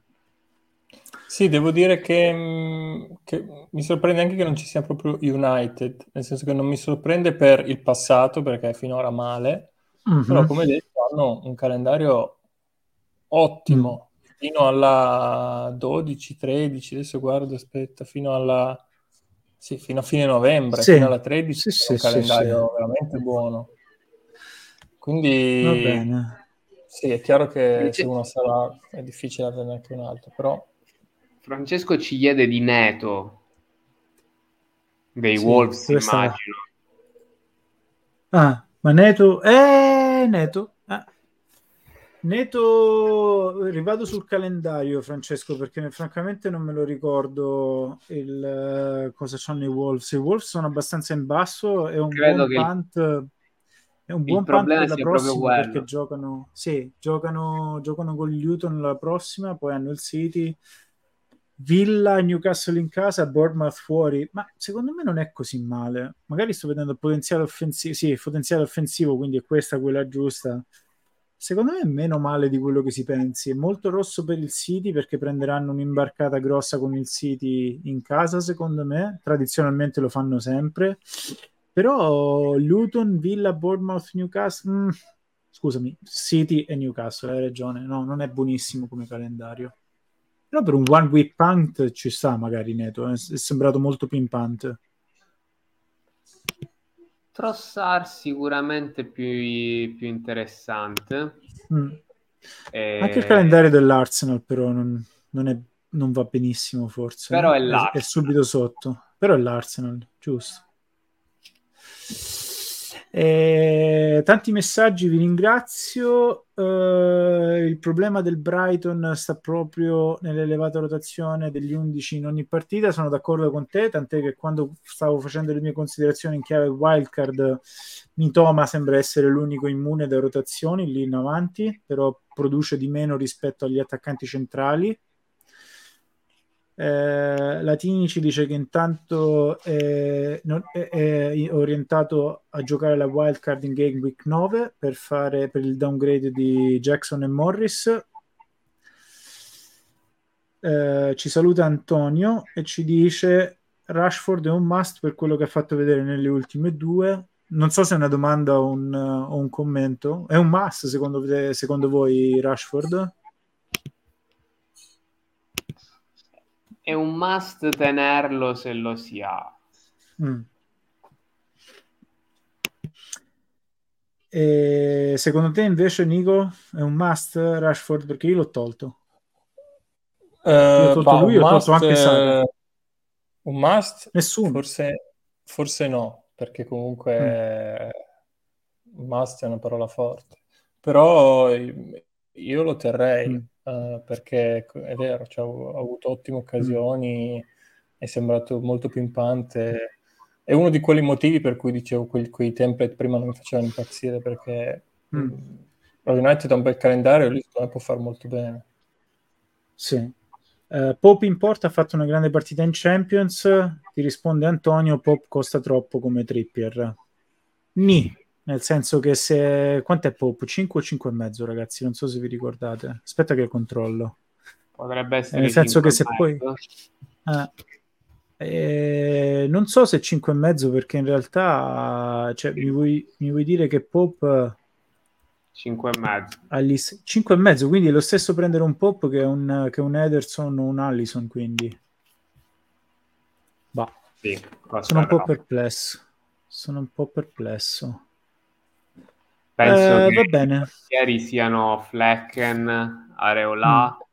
Sì, devo dire che, mm, che, mi sorprende anche che non ci sia proprio United, nel senso che non mi sorprende per il passato, perché è finora male, mm-hmm. però come detto hanno un calendario ottimo, mm. fino alla 12-13, adesso guardo, aspetta, fino alla sì, fino a fine novembre, sì. fino alla 13, sì, è un calendario veramente buono. Quindi sì, è chiaro che Invece... se uno sarà è difficile averne anche un altro, però Francesco ci chiede di Neto dei Wolves, immagino. Ah, ma Neto eh Neto Neto, rivado sul calendario, Francesco, perché francamente non me lo ricordo il, cosa c'hanno i Wolves. I Wolves sono abbastanza in basso, è un Credo buon punt. È un buon punt per la prossima perché giocano, sì, giocano, giocano con gli Luton la prossima, poi hanno il City, Villa, Newcastle in casa, Bournemouth fuori, ma secondo me non è così male. Magari sto vedendo il potenziale offensivo, sì, potenziale offensivo, quindi è questa quella giusta Secondo me è meno male di quello che si pensi. È molto rosso per il City perché prenderanno un'imbarcata grossa con il City in casa, secondo me. Tradizionalmente lo fanno sempre. Però Luton, Villa, Bournemouth, Newcastle... Mm, scusami, City e Newcastle, hai ragione. No, non è buonissimo come calendario. Però per un one week punt ci sta magari Neto. È sembrato molto pimpante. Trossar sicuramente più, più interessante. Mm. E... Anche il calendario dell'Arsenal però non, non, è, non va benissimo forse. Però è, è, è subito sotto. Però è l'Arsenal, giusto. Eh, tanti messaggi, vi ringrazio. Eh, il problema del Brighton sta proprio nell'elevata rotazione degli 11 in ogni partita. Sono d'accordo con te, tant'è che quando stavo facendo le mie considerazioni in chiave wildcard, Mitoma sembra essere l'unico immune da rotazioni lì in avanti, però produce di meno rispetto agli attaccanti centrali. Eh, Latini ci dice che intanto è, è, è, orientato a giocare la wildcard in Game Week 9 per fare per il downgrade di Jackson e Morris. Eh, ci saluta Antonio e ci dice Rashford è un must per quello che ha fatto vedere nelle ultime due. Non so se è una domanda o un, o un commento. È un must secondo, secondo voi Rashford? È un must tenerlo se lo si ha. Mm. E secondo te invece Nico è un must Rashford perché io l'ho tolto. Uh, io ho tolto bah, lui, ho tolto anche Sara. Un must? Nessuno. Forse, forse no, perché comunque mm. must è una parola forte. Però io lo terrei. Mm uh, perché è vero, cioè, ho, avuto ottime occasioni, è sembrato molto pimpante. È uno di quei motivi per cui dicevo quei, quei template prima non mi facevano impazzire perché mm. lo United ha un bel calendario e lui può fare molto bene. Sì. Uh, Pop in porta ha fatto una grande partita in Champions. Ti risponde Antonio: Pop costa troppo come Trippier. Ni, nel senso che se... Quanto è Pop? 5 o 5 e mezzo, ragazzi? Non so se vi ricordate. Aspetta che controllo. Potrebbe essere... Nel senso che se poi... Eh, eh, non so se 5 e mezzo perché in realtà cioè, mi, vuoi, mi vuoi dire che Pop 5 e mezzo agli 5 e mezzo quindi è lo stesso prendere un Pop che un, che un Ederson o un Allison quindi bah. Sì, sono un po' perplesso sono un po' perplesso penso eh, che ieri siano Flecken Areola mm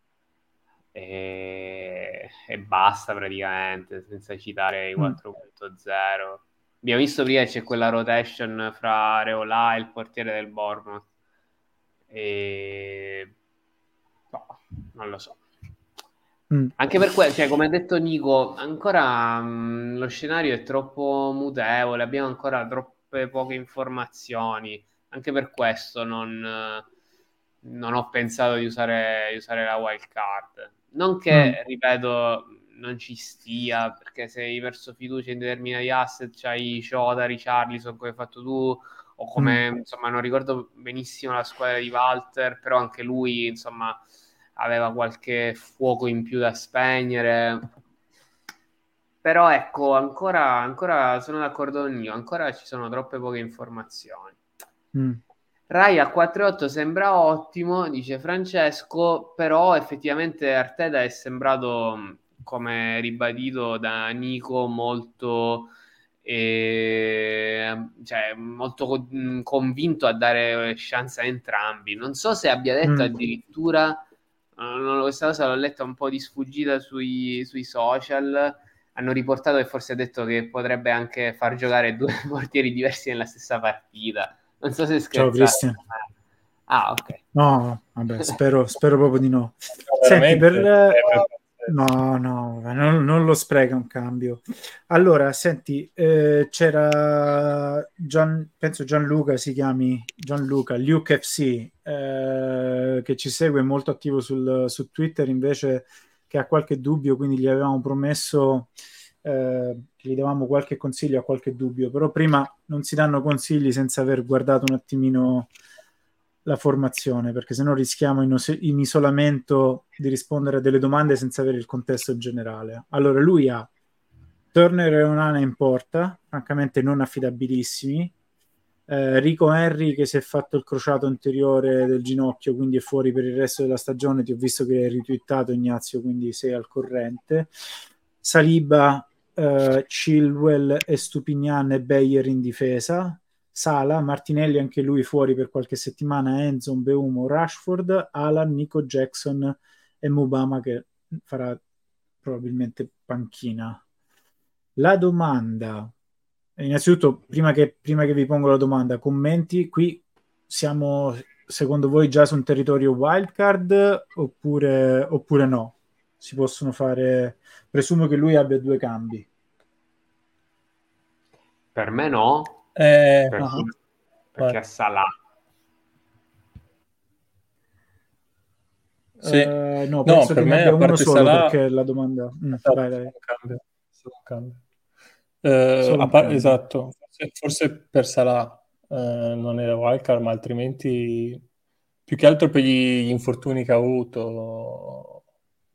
e, e basta praticamente, senza citare i 4.0. Mm. Abbiamo visto prima che c'è quella rotation fra Reolà e il portiere del Bournemouth. E... No, non lo so. Mm. Anche per quello, cioè, come ha detto Nico, ancora mh, mm, lo scenario è troppo mutevole, abbiamo ancora troppe poche informazioni. Anche per questo non, non ho pensato di usare, di usare la wild card. Non che, mm. ripeto, non ci stia, perché se hai perso fiducia in determinati asset, c'hai Shota, Richarlison, come hai fatto tu, o come, mm. insomma, non ricordo benissimo la squadra di Walter, però anche lui, insomma, aveva qualche fuoco in più da spegnere. Però ecco, ancora, ancora sono d'accordo con io, ancora ci sono troppe poche informazioni. Mm. Rai a 4-8 sembra ottimo, dice Francesco, però effettivamente Arteta è sembrato, come ribadito da Nico, molto, eh, cioè, molto convinto a dare chance a entrambi. Non so se abbia detto mm. addirittura, uh, questa cosa l'ho letta un po' di sfuggita sui, sui social, hanno riportato che forse ha detto che potrebbe anche far giocare due portieri diversi nella stessa partita non so se scherzate. Ciao Cristian. Ah, ok. No, vabbè, spero, spero proprio di no. Senti, per... No, no, non, non, lo spreca un cambio. Allora, senti, eh, c'era Gian, penso Gianluca si chiami Gianluca, Luke FC, eh, che ci segue molto attivo sul, su Twitter invece che ha qualche dubbio, quindi gli avevamo promesso eh, gli davamo qualche consiglio a qualche dubbio, però prima non si danno consigli senza aver guardato un attimino la formazione, perché se no rischiamo in, os- in isolamento di rispondere a delle domande senza avere il contesto generale. Allora, lui ha Turner e Onana in porta, francamente non affidabilissimi. Eh, Rico Henry che si è fatto il crociato anteriore del ginocchio, quindi è fuori per il resto della stagione. Ti ho visto che hai ritwittato Ignazio, quindi sei al corrente. Saliba uh, Chilwell e Stupignan e Bayer in difesa, Sala, Martinelli anche lui fuori per qualche settimana, Enzo, Beumo, Rashford, Alan, Nico Jackson e Mubama che farà probabilmente panchina. La domanda, innanzitutto, prima che, prima che vi pongo la domanda, commenti, qui siamo secondo voi già su un territorio wildcard oppure, oppure no? Si possono fare presumo che lui abbia due cambi. Per me no, eh, perché, uh-huh. perché è Salah. Sì. Uh, no, no per me a parte solo Salah... perché la domanda... Mm, esatto, vai, vai. Cambia. Cambia. Uh, par- esatto, forse, forse, per Salah uh, non era wildcard, ma altrimenti più che altro per gli infortuni che ha avuto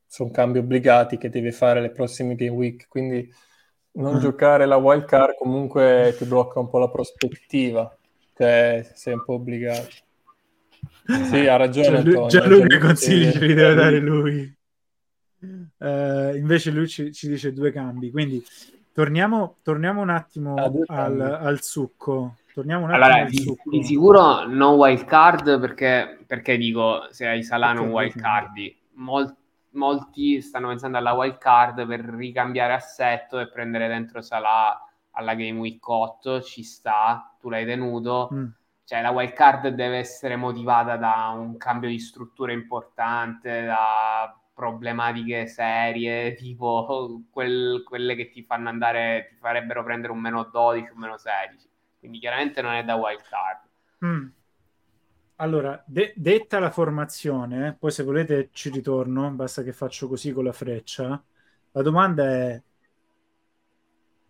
sono cambi obbligati che deve fare le prossime game week, quindi non mm. giocare la wild card comunque ti blocca un po' la prospettiva, cioè sei un po' obbligato. Sì, ha ragione. Già, già lui che consigli ce li deve dare lui. Uh, invece lui ci, ci, dice due cambi, quindi torniamo, torniamo un attimo al, al, succo. Torniamo un attimo allora, al di, succo. Di sicuro non wild card perché, perché dico se hai Salano okay, wild cardi. Molti molti stanno pensando alla wild card per ricambiare assetto e prendere dentro Salah alla Game Week 8, ci sta, tu l'hai tenuto. Mm. Cioè la wild card deve essere motivata da un cambio di struttura importante, da problematiche serie, tipo quel, quelle che ti fanno andare, ti farebbero prendere un meno 12, un meno 16. Quindi chiaramente non è da wild card. Mm. Allora, de- detta la formazione, poi se volete ci ritorno, basta che faccio così con la freccia. La domanda è: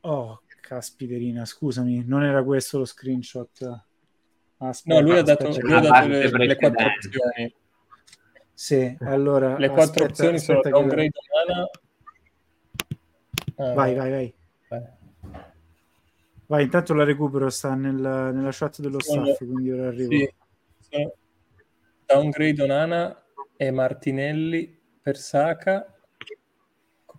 Oh, caspiterina, scusami, non era questo lo screenshot. Aspetta, no, lui ha dato, lui ha dato le, le, quattro opzioni. Sì, allora... Le quattro aspetta, opzioni sono downgrade umana... Uh, vai, vai, vai. Vai. vai, intanto la recupero, sta nel, nella chat dello staff, quindi ora arrivo. Sì, sono downgrade Onana e Martinelli per Saka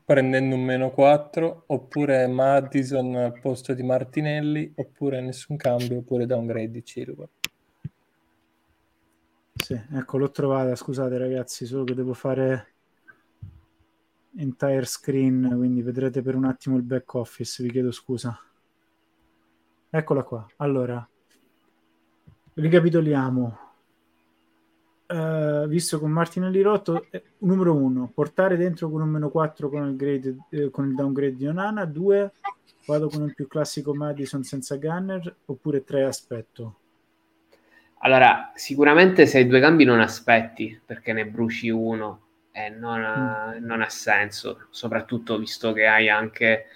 prendendo un meno 4 oppure Madison al posto di Martinelli oppure nessun cambio oppure downgrade di Chilwell sì, ecco l'ho trovata scusate ragazzi solo che devo fare entire screen quindi vedrete per un attimo il back office vi chiedo scusa. Eccola qua. Allora ricapitoliamo uh, visto con Martinelli rotto, eh, numero uno, portare dentro con un meno 4 con il, grade, eh, con il downgrade di Onana, due, vado con un più classico Madison senza Gunner, oppure tre, aspetto. Allora, sicuramente se hai due cambi non aspetti, perché ne bruci uno e non ha, mm. non ha senso, soprattutto visto che hai anche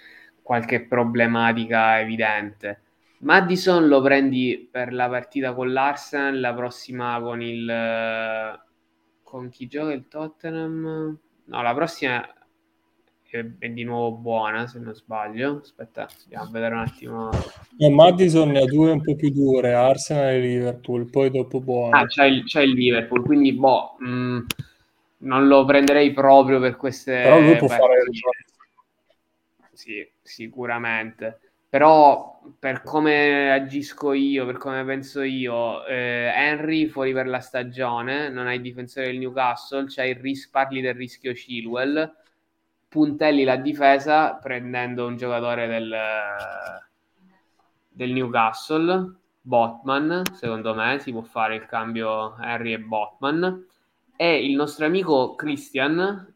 qualche problematica evidente. Madison lo prendi per la partita con l'Arsenal, la prossima con il... con chi gioca il Tottenham? No, la prossima è, è di nuovo buona, se non sbaglio. Aspetta, andiamo a vedere un attimo. No, Madison ne ha due un po' più dure, Arsenal e Liverpool, poi dopo buona. Ah, c'è il, c'è il Liverpool, quindi boh, mh, mm, non lo prenderei proprio per queste... Però lui può partite. fare... Sì, sicuramente però per come agisco io, per come penso io, eh, Henry fuori per la stagione, non hai difensore del Newcastle, c'hai il ris- parli del rischio Chilwell, puntelli la difesa prendendo un giocatore del, del Newcastle, Botman, secondo me si può fare il cambio Henry e Botman, e il nostro amico Christian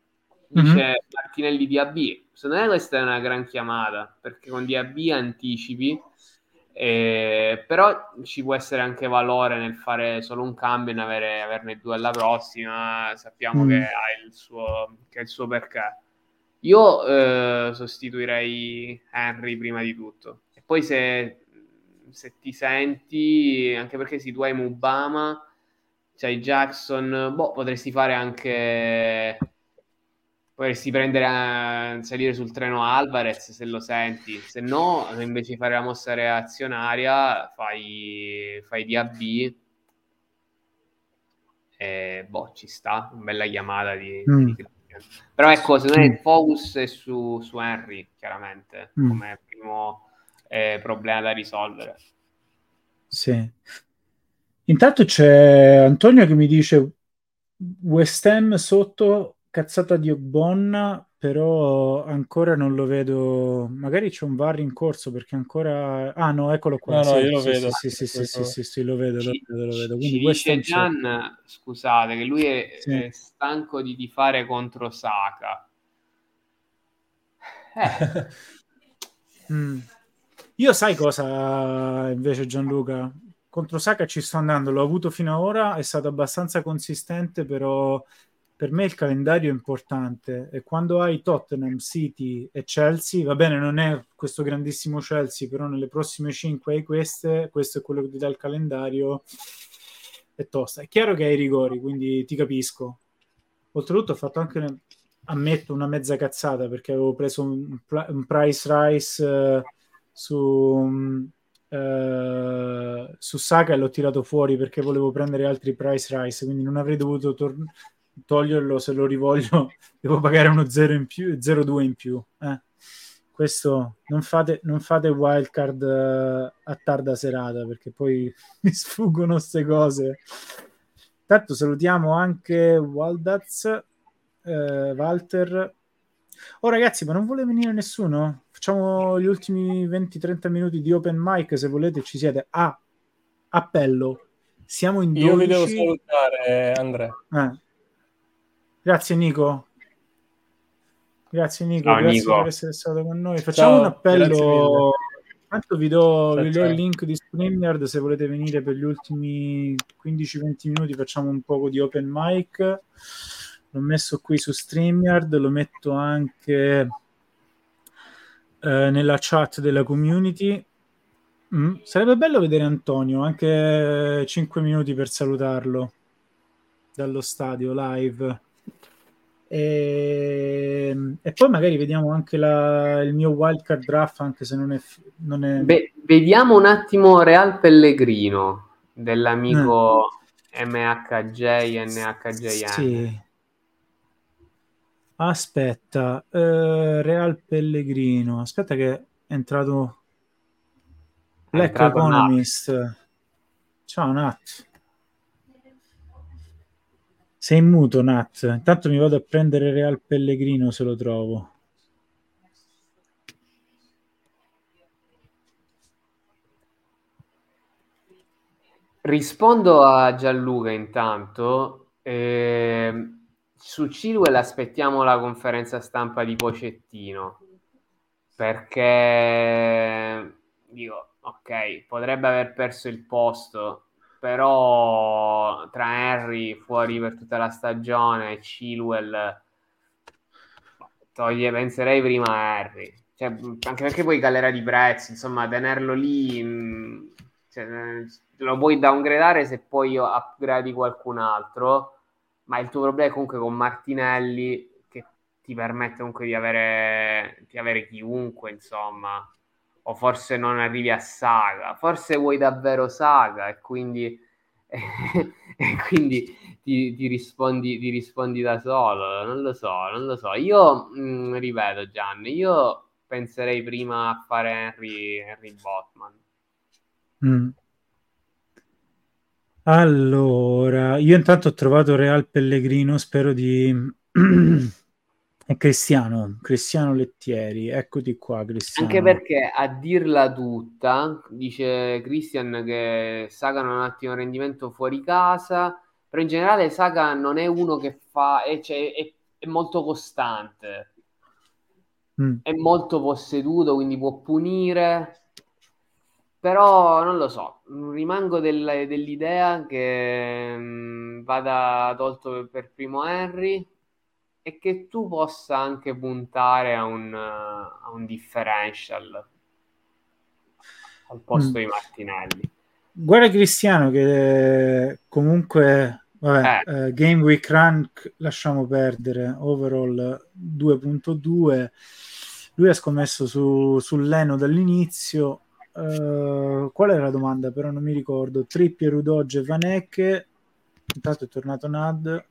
dice mm-hmm. Martinelli di AB Secondo me questa è una gran chiamata perché con DAB anticipi, eh, però ci può essere anche valore nel fare solo un cambio e avere, averne due alla prossima. Sappiamo mm. che ha il suo, che il suo perché. Io eh, sostituirei Henry prima di tutto. E poi se, se ti senti, anche perché se tu hai Mubama, c'hai Jackson, boh, potresti fare anche potresti prendere a salire sul treno Alvarez se lo senti, se no invece di fare la mossa reazionaria fai, fai DAB e boh ci sta, una bella chiamata di, mm. di però ecco secondo me il focus è su, su Henry chiaramente mm. come primo eh, problema da risolvere. Sì. Intanto c'è Antonio che mi dice West Ham sotto cazzata di Ogbonna, però ancora non lo vedo. Magari c'è un VAR in corso perché ancora. Ah, no, eccolo qua. No, sì, no, io lo sì, vedo. Sì, sì, sì, sì, sì, sì, lo vedo, ci, lo vedo, lo vedo. Quindi dice Gian, scusate, che lui è, sì. è stanco di tifare contro Saka. Eh. mm. Io sai cosa invece Gianluca? Contro Saka ci sto andando, l'ho avuto fino ad ora, è stato abbastanza consistente, però per me il calendario è importante e quando hai Tottenham, City e Chelsea, va bene, non è questo grandissimo Chelsea, però nelle prossime 5 hai queste, questo è quello che ti dà il calendario, è tosta. È chiaro che hai i rigori, quindi ti capisco. Oltretutto ho fatto anche, ammetto, una mezza cazzata perché avevo preso un, un price rise uh, su... Uh, su Saka e l'ho tirato fuori perché volevo prendere altri price rise quindi non avrei dovuto tornare toglierlo se lo rivoglio devo pagare uno 0 in più 0,2 in più eh. questo non fate, non fate wildcard uh, a tarda serata perché poi mi sfuggono queste cose. Tanto salutiamo anche Waldaz eh, Walter. Oh ragazzi ma non vuole venire nessuno? facciamo gli ultimi 20-30 minuti di open mic se volete ci siete. Ah, appello. Siamo in 12 io vi devo salutare Andrea. Eh Grazie Nico. Grazie Nico, Ciao, grazie Nico. per essere stato con noi. Facciamo Ciao, un appello. Tanto vi do, vi do il link di StreamYard se volete venire per gli ultimi 15-20 minuti. Facciamo un po' di open mic. L'ho messo qui su StreamYard, lo metto anche eh, nella chat della community. Mm, sarebbe bello vedere Antonio, anche 5 minuti per salutarlo dallo stadio live. E, e poi magari vediamo anche la, il mio wildcard draft, anche se non è... Non è... Beh, vediamo un attimo Real Pellegrino dell'amico eh. MHJ, NHJN. Sì. Aspetta, eh, Real Pellegrino. Aspetta che è entrato Black Economist. Ciao Nat. Sei muto Nat. Intanto mi vado a prendere Real Pellegrino se lo trovo. Rispondo a Gianluca intanto. Eh, su Chilwell aspettiamo la conferenza stampa di Pocettino perché dico ok potrebbe aver perso il posto però tra Henry fuori per tutta la stagione e Chilwell toglie, penserei prima a Henry. Cioè, anche perché poi galera di prezzi insomma tenerlo lì mm, cioè, lo puoi downgradare se poi upgradi qualcun altro ma il tuo problema è comunque con Martinelli che ti permette comunque di avere, di avere chiunque, insomma, o forse non arrivi a Saga, forse vuoi davvero Saga e quindi, e quindi ti, ti, rispondi, ti, rispondi, da solo, non lo so, non lo so. Io, mh, mm, ripeto Gianni, io penserei prima a fare Henry, Henry Botman. Mm. Allora, io intanto ho trovato Real Pellegrino, spero di... Cristiano, Cristiano Lettieri, eccoti qua Cristiano. Anche perché a dirla tutta, dice Cristian che Saga non ha un attimo rendimento fuori casa, però in generale Saga non è uno che fa, è, cioè, è, è molto costante, mm. è molto posseduto, quindi può punire, però non lo so, rimango del, dell'idea che mh, mm, vada tolto per primo Henry e che tu possa anche puntare a un, a un differential al posto mm. di Martinelli. Guarda Cristiano che comunque vabbè, eh. uh, Game Week Rank lasciamo perdere, overall 2.2. Lui ha scommesso su, sull'Eno dall'inizio Uh, qual era la domanda? Però non mi ricordo. Trippier, Udoge, Vanecche. Intanto è tornato Nad.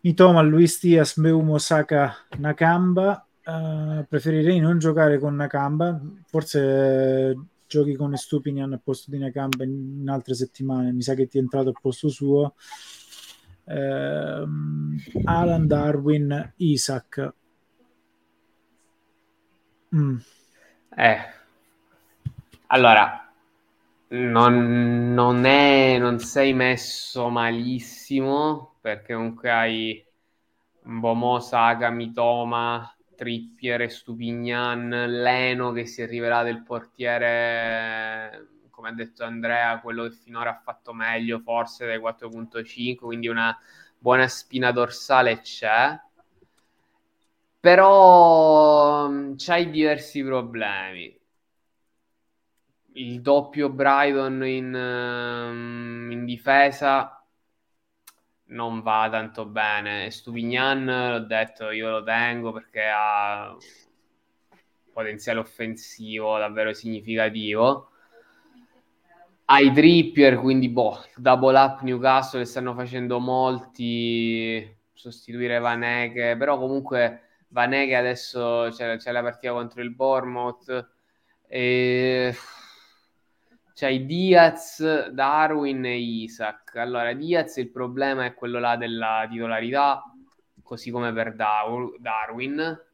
Mitoma, Luis Diaz, Beumo, Saka, Nakamba. Uh, preferirei non giocare con Nakamba. Forse uh, giochi con Stupinian al posto di Nakamba in, in, altre settimane. Mi sa che ti è entrato al posto suo. Uh, Alan Darwin, Isaac. Mm. Eh, allora, non, non, è, non sei messo malissimo perché comunque hai Bomo, Saga, Mitoma, Trippier Stupignan, Leno che si è rivelato il portiere, come ha detto Andrea, quello che finora ha fatto meglio forse dai 4.5, quindi una buona spina dorsale c'è. Però c'hai diversi problemi il doppio Brighton in, uh, in, difesa non va tanto bene. Stupignan, l'ho detto, io lo tengo perché ha potenziale offensivo davvero significativo. Hai Trippier, quindi boh, double up Newcastle stanno facendo molti sostituire Vaneghe, però comunque Vaneghe adesso c'è, c'è la partita contro il Bournemouth e c'hai Diaz, Darwin e Isaac. Allora, Diaz il problema è quello là della titolarità, così come per Darwin.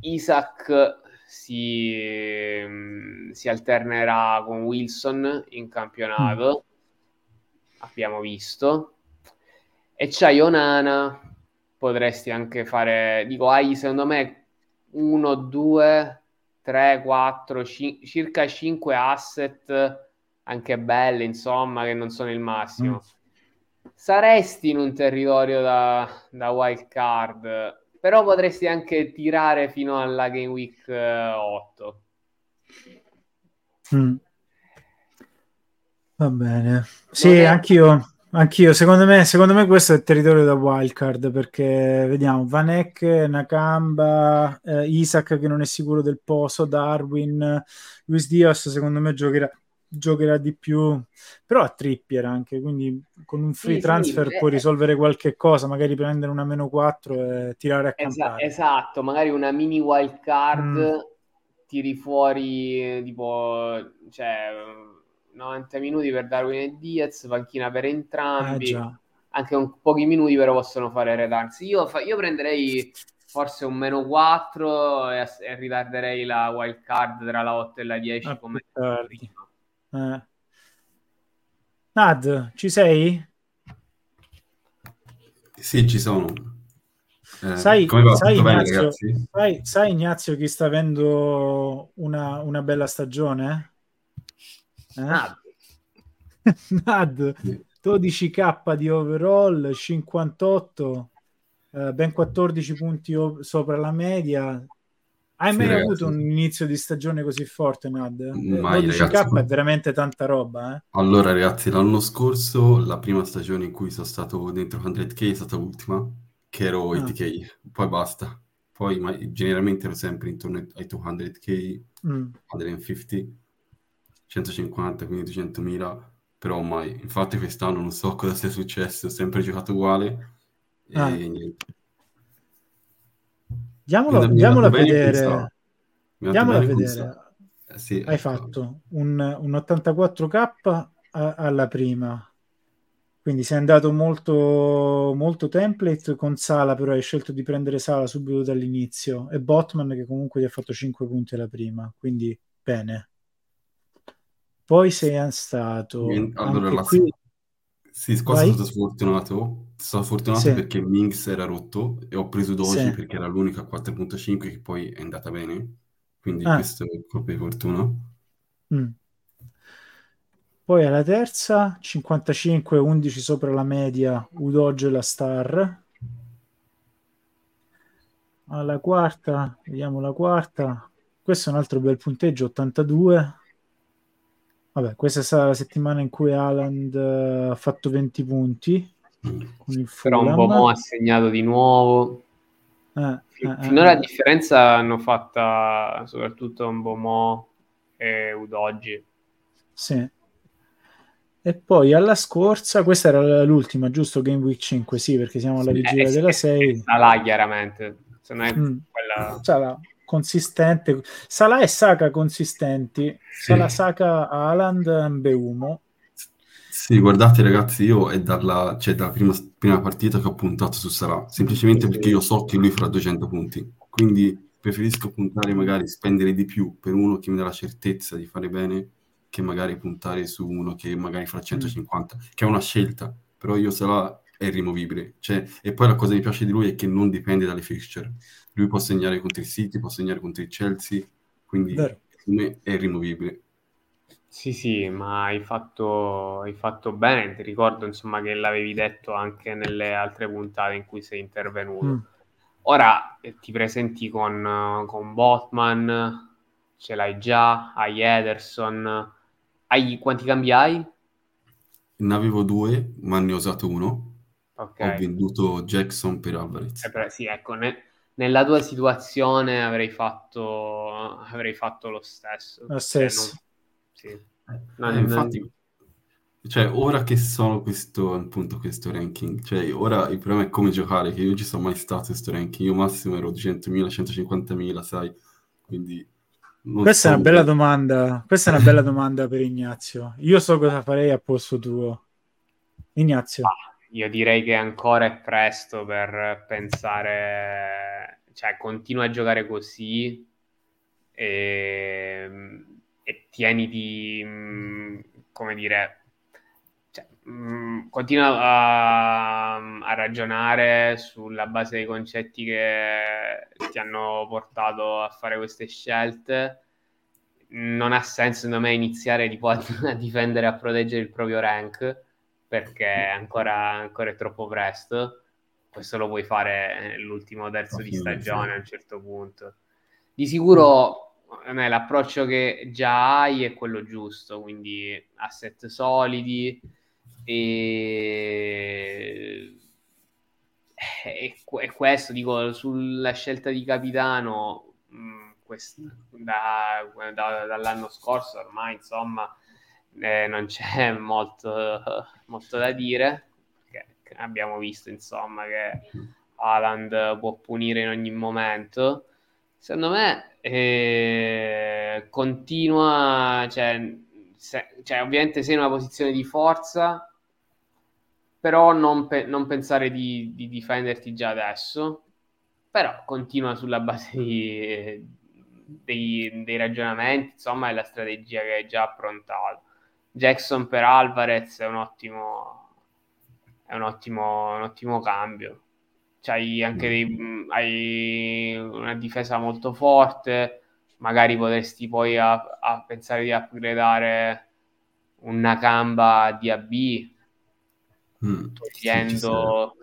Isaac si, mm, si alternerà con Wilson in campionato, mm. abbiamo visto. E c'hai Onana, potresti anche fare, dico, hai secondo me 1, 2, 3, 4, circa 5 asset anche belle, insomma, che non sono il massimo. Mm. Saresti in un territorio da, da wild card, però potresti anche tirare fino alla Game Week 8. Mm. Va bene. Sì, è... anch'io, anch'io. Secondo me, secondo me questo è il territorio da wildcard perché vediamo Van Eck, Nakamba, eh, Isaac che non è sicuro del posto, Darwin, Luis Diaz secondo me giocherà, giocherà di più, però a Trippier anche, quindi con un free sì, transfer sì, puoi beh. risolvere qualche cosa, magari prendere una meno 4 e tirare a campare. esatto, magari una mini wild card, mm. tiri fuori tipo, cioè 90 minuti per Darwin e Diaz, panchina per entrambi. Eh, anche con pochi minuti però possono fare retards. Io, fa- io prenderei forse un meno 4 e, e, ritarderei la wild card tra la 8 e la 10 ah, come prima. Eh. Nad, ci sei? Sì, ci sono. Eh, sai, sai, Ignazio, sai, sai, Ignazio chi sta avendo una, una bella stagione? Eh? Nad. Nad, 12k di overall, 58, eh, ben 14 punti o- sopra la media. Hai sì, mai ragazzi. avuto un inizio di stagione così forte, Nad? Mai, 12k ragazzi. è veramente tanta roba. Eh? Allora, ragazzi, l'anno scorso, la prima stagione in cui sono stato dentro 100k è stata l'ultima, che ero ah. 80k, poi basta. Poi ma, generalmente ero sempre intorno ai 200k, mm. 150 150, quindi 200.000, però mai. Infatti quest'anno non so cosa sia successo, ho sempre giocato uguale e ah. niente. Diamolo, andiamolo a vedere. Andiamolo a vedere. Eh, sì, Hai fatto un, un 84k a, alla prima. Quindi sei andato molto, molto template con Sala, però hai scelto di prendere Sala subito dall'inizio e Botman che comunque ti ha fatto 5 punti alla prima, quindi bene. Poi sei stato... Allora, la... qui... Sì, qua sono stato sfortunato. Sono stato fortunato sì. perché Minx era rotto e ho preso Doji sì. perché era l'unica 4.5 che poi è andata bene. Quindi ah. questo è colpa di fortuna. Mm. Poi alla terza, 55, 11 sopra la media, Udoge la star. Alla quarta, vediamo la quarta. Questo è un altro bel punteggio, 82. Vabbè, questa è stata la settimana in cui Alan uh, ha fatto 20 punti. Però un Bomo ha segnato di nuovo. Eh, eh, Finora eh, la differenza hanno fatta soprattutto un Bomo e Udogi. Sì. E poi alla scorsa, questa era l'ultima, giusto? Game Week 5, sì, perché siamo alla vigilia eh, della 6. Sarà chiaramente, se non è mm. quella... Sarà consistente. Salah e Saka consistenti. Sì. Salah, Saka, Haaland, Beumo. Sì, guardate ragazzi, io è dalla, cioè, dalla prima, prima, partita che ho puntato su Salah, semplicemente perché io so che lui farà 200 punti, quindi preferisco puntare magari, spendere di più per uno che mi dà la certezza di fare bene, che magari puntare su uno che magari farà 150, mm. che è una scelta, però io Salah è rimovibile. Cioè, e poi la cosa che mi piace di lui è che non dipende dalle fixture. Lui può segnare contro il City, può segnare contro il Chelsea, quindi per me è rimovibile. Sì, sì, ma hai fatto, hai fatto bene. Ti ricordo insomma che l'avevi detto anche nelle altre puntate in cui sei intervenuto. Mm. Ora eh, ti presenti con, con Botman, ce l'hai già, hai Ederson. Hai, quanti cambi hai? Ne avevo due, ma ne ho usato uno. Okay. Ho venduto Jackson per Alvarez. Eh, però, sì, ecco, ne, nella tua situazione avrei fatto, avrei fatto lo stesso. Lo stesso. Cioè, non, sì. Eh, non, eh, infatti, non... cioè, ora che sono questo, appunto, questo ranking, cioè, ora il problema è come giocare, che io non ci sono mai stato questo ranking, io massimo ero 200.000, 150.000, sai, quindi... Questa so è una bella domanda, questa è una bella domanda per Ignazio. Io so cosa farei a posto tuo. Ignazio. Ah io direi che ancora è presto per pensare, cioè continua a giocare così e, e tieniti, mm, come dire, cioè, mh, continua a, a, ragionare sulla base dei concetti che ti hanno portato a fare queste scelte. Non ha senso, secondo me, iniziare tipo, a difendere e a proteggere il proprio rank perché ancora, ancora è troppo presto. questo lo puoi fare l'ultimo terzo di stagione a un certo punto. Di sicuro me, l'approccio che già hai è quello giusto, quindi asset solidi e, e, e questo dico sulla scelta di capitano mh, mm, quest... da, da, dall'anno scorso ormai insomma eh, non c'è molto, molto da dire abbiamo visto insomma che Haaland può punire in ogni momento. Secondo me eh, continua cioè, se, cioè, ovviamente sei in una posizione di forza però non, pe- non pensare di, di, difenderti già adesso. Però continua sulla base di, dei, dei, ragionamenti insomma e la strategia che hai già approntato Jackson per Alvarez è un ottimo è un ottimo, un ottimo cambio. C'hai anche dei, mm, hai una difesa molto forte, magari potresti poi a, a pensare di upgradare una gamba di AB mm, togliendo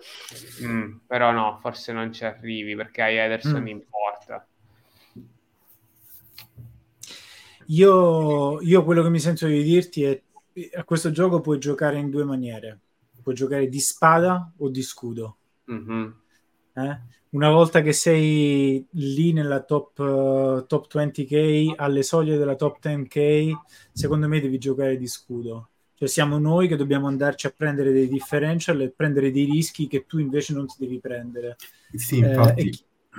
mm, però no forse non ci arrivi perché hai Ederson mm. in porta io, io quello che mi sento di dirti è a questo gioco puoi giocare in due maniere puoi giocare di spada o di scudo. Mm-hmm. Eh? Una volta che sei lì nella top, uh, top 20k, alle soglie della top 10k, secondo me devi giocare di scudo. Cioè siamo noi che dobbiamo andarci a prendere dei differential e prendere dei rischi che tu invece non ti devi prendere. Sì, infatti.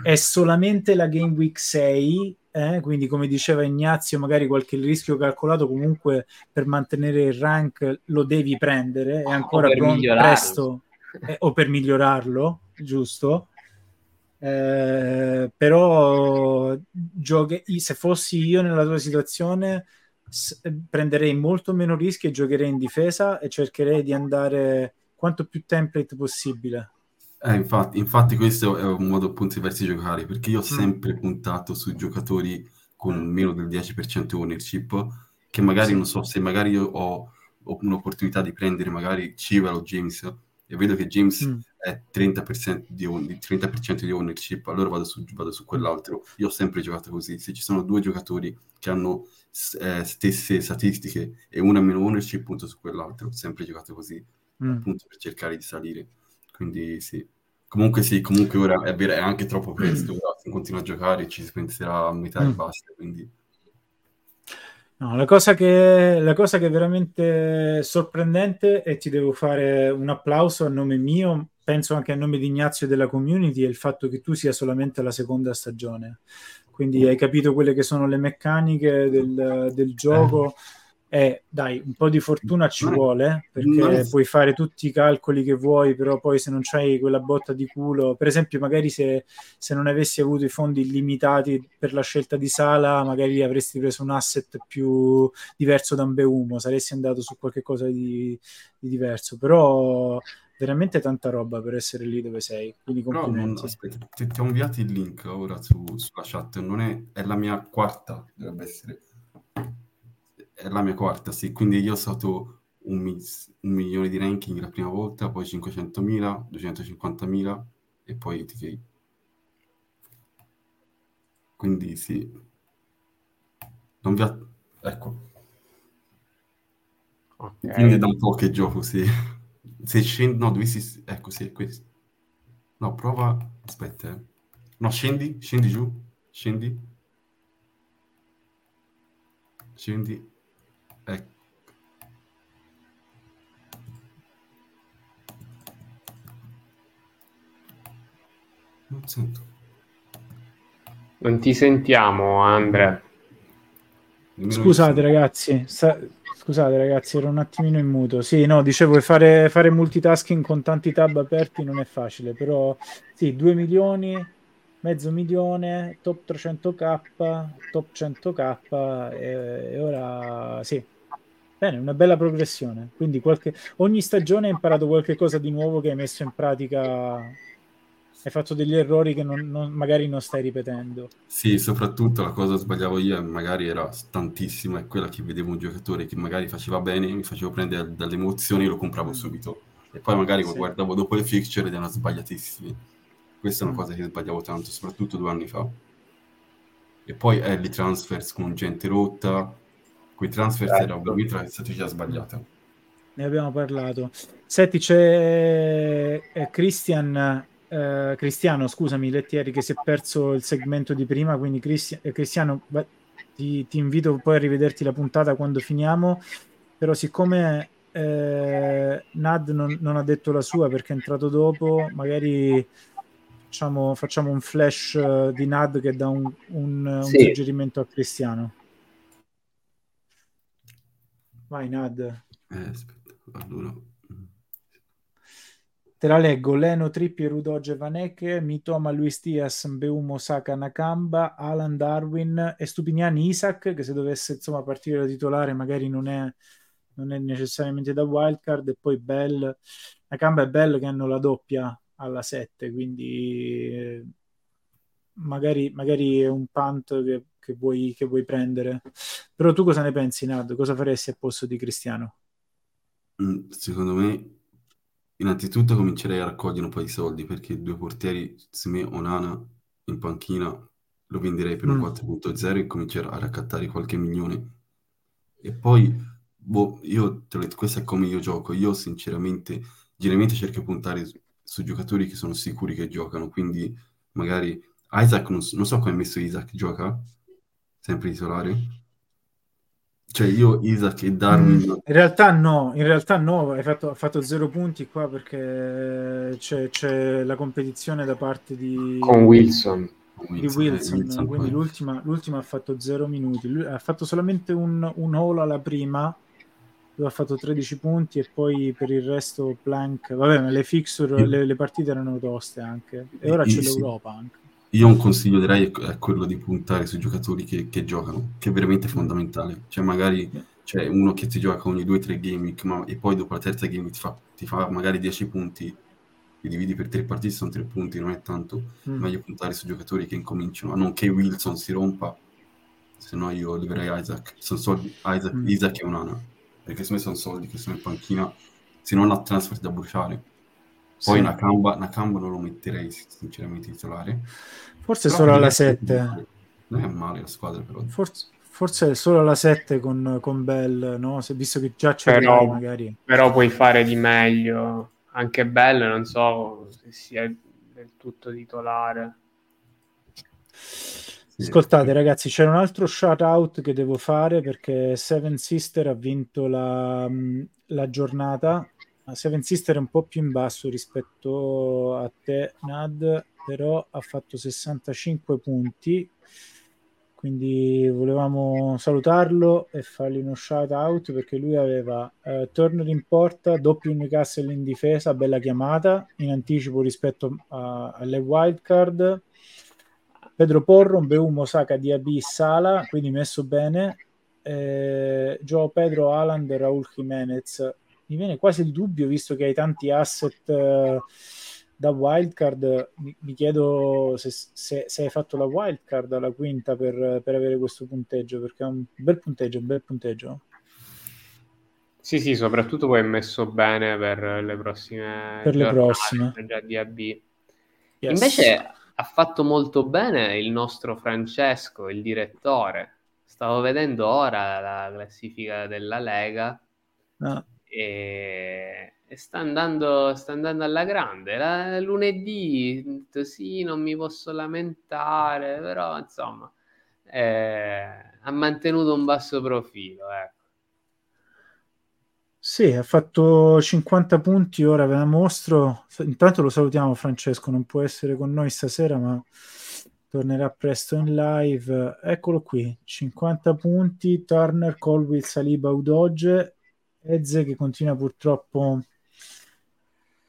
Eh, è solamente la Game Week 6 eh? quindi come diceva Ignazio magari qualche rischio calcolato comunque per mantenere il rank lo devi prendere è ancora presto eh, o per migliorarlo giusto eh, però giochi, se fossi io nella tua situazione s- prenderei molto meno rischi e giocherei in difesa e cercherei di andare quanto più template possibile eh, infatti, infatti questo è un modo appunto diverso di giocare, perché io ho mm. sempre puntato su giocatori con meno del 10% ownership, che magari sì. non so se magari io ho, ho, un'opportunità di prendere magari Civel o James e vedo che James mm. è 30%, di, 30% di ownership, allora vado su, vado su, quell'altro. Io ho sempre giocato così. Se ci sono due giocatori che hanno eh, stesse statistiche e una meno ownership, punto su quell'altro. Ho sempre giocato così, mm. appunto per cercare di salire. Quindi sì. Comunque sì, comunque ora è, vero, è anche troppo presto, ora si continua a giocare, ci si penserà a metà mm. e basta, quindi... No, la cosa, che, la cosa che è veramente sorprendente e ti devo fare un applauso a nome mio, penso anche a nome di Ignazio e della community, è il fatto che tu sia solamente alla seconda stagione. Quindi hai capito quelle che sono le meccaniche del, del gioco. Eh eh, dai, un po' di fortuna ci vuole, perché puoi fare tutti i calcoli che vuoi, però poi se non c'hai quella botta di culo, per esempio, magari se, se non avessi avuto i fondi illimitati per la scelta di Sala, magari avresti preso un asset più diverso da un Beumo, saresti andato su qualche cosa di, di diverso, però veramente tanta roba per essere lì dove sei, quindi complimenti. No, aspetta, ti, ti, ho inviato il link ora su, sulla chat, non è, è la mia quarta, dovrebbe essere la mia quarta, sì. Quindi io ho stato un, mi- un milione di ranking la prima volta, poi 500.000, 250.000 e poi TK. Quindi sì. Non vi ha... Ecco. Okay. Quindi è da un po' che gioco, sì. Se scendi... No, dovessi... Ecco, sì, è questo. No, prova... Aspetta. Eh. No, scendi, scendi giù. Scendi. Scendi. Ecco. Non sento. Non ti sentiamo, Andrea. Scusate ragazzi, sta... scusate ragazzi, ero un attimino in muto. Sì, no, dicevo fare, fare multitasking con tanti tab aperti non è facile, però sì, 2 milioni, mezzo milione, top 300k, top 100k e, e ora sì, Bene, una bella progressione. Quindi qualche... ogni stagione hai imparato qualche cosa di nuovo che hai messo in pratica, hai fatto degli errori che non, non, magari non stai ripetendo. Sì, soprattutto la cosa che sbagliavo io, magari era tantissima, è quella che vedevo un giocatore che magari faceva bene, mi facevo prendere dalle emozioni e lo compravo subito. E poi magari sì. guardavo dopo le fixture ed erano sbagliatissimi. Questa è una mm. cosa che sbagliavo tanto, soprattutto due anni fa. E poi early transfers con gente rotta, quei transfers certo. era ovviamente la strategia sbagliata. Ne abbiamo parlato. Senti, c'è eh, Christian, eh, Cristiano, scusami, Lettieri, che si è perso il segmento di prima, quindi Cristi- eh, Cristiano, beh, ti, ti, invito poi a rivederti la puntata quando finiamo, però siccome eh, Nad non, non, ha detto la sua perché è entrato dopo, magari facciamo, facciamo un flash uh, di Nad che dà un, un, un sì. suggerimento a Cristiano. Vai Nad. Eh, aspetta, allora... Te la leggo, Leno, Trippi, Rudoge, Vanecche, Mitoma, Luis Diaz, Mbeumo, Saka, Nakamba, Alan Darwin e Stupiniani Isaac, che se dovesse insomma partire da titolare magari non è, non è necessariamente da wildcard, e poi Bell, Nakamba e Bell che hanno la doppia alla 7, quindi eh, magari, magari è un punt che, che, vuoi, che vuoi prendere. Però tu cosa ne pensi, Nad? Cosa faresti al posto di Cristiano? Mm, secondo me, innanzitutto comincerei a raccogliere un po' di soldi perché due portieri, se me Onana in panchina, lo venderei per un mm. 4.0 e comincerò a raccattare qualche milione. E poi, boh, io questo è come io gioco. Io sinceramente, generalmente cerco di puntare su giocatori che sono sicuri che giocano, quindi magari Isaac, non, non so come ha messo Isaac, gioca? Sempre titolare? Cioè io, Isaac e Darwin... Mm, in realtà no, in realtà no, hai fatto, ha fatto zero punti qua perché c'è, c'è, la competizione da parte di... Con Wilson. Di Wilson, eh, Wilson quindi l'ultima, l'ultima, ha fatto zero minuti, Lui ha fatto solamente un, un haul alla prima dove ha fatto 13 punti e poi per il resto Plank, vabbè ma le fixture, le, le partite erano toste anche e ora c'è sì. l'Europa anche. Io un consiglio direi è quello di puntare sui giocatori che, che giocano, che è veramente fondamentale. Cioè magari c'è uno che ti gioca ogni 2-3 game ma, e poi dopo la terza game ti fa, ti fa magari 10 punti, li dividi per 3 partite, sono 3 punti, non è tanto. Mm. Meglio puntare su giocatori che incominciano, a non che Wilson si rompa, se no io leverei Isaac. Sono soldi, Isaac, mm. Isaac e Unana perché secondo me sono soldi che sono in panchina, se non ha transfer da bruciare. Poi sì. Nakamba, Nakamba non lo metterei sinceramente titolare. Forse però solo alla 7. Non è male la squadra però. Forse, forse solo alla 7 con, con Bell, no? Se, visto che già c'è però, magari. Però puoi fare di meglio. Anche Bell non so se sia del tutto titolare. Ascoltate ragazzi, c'era un altro shout out che devo fare perché Seven Sister ha vinto la, la giornata. Seven Sister è un po' più in basso rispetto a te, Nad, però ha fatto 65 punti. Quindi volevamo salutarlo e fargli uno shout out perché lui aveva eh, Turner in porta, doppio Newcastle in difesa, bella chiamata in anticipo rispetto a, alle wildcard Pedro Porro, Beumo, Saka, Diaby, Sala, quindi messo bene. Eh, Joe Pedro, Alan, Raul Jimenez. Mi viene quasi il dubbio, visto che hai tanti asset eh, da wildcard, mi, mi chiedo se, se, se, hai fatto la wildcard alla quinta per, per, avere questo punteggio, perché è un bel punteggio, un bel punteggio. Sì, sì, soprattutto poi è messo bene per le prossime per le prossime. Già DAB. Yes. Invece ha fatto molto bene il nostro Francesco, il direttore. Stavo vedendo ora la classifica della Lega no. e, e sta, andando, sta, andando, alla grande. La, lunedì, sì, non mi posso lamentare, però insomma, eh, ha mantenuto un basso profilo. Ecco. Sì, ha fatto 50 punti, ora ve la mostro. Intanto lo salutiamo Francesco, non può essere con noi stasera, ma tornerà presto in live. Eccolo qui, 50 punti, Turner, Colwill, Saliba, Udoge, Eze che continua purtroppo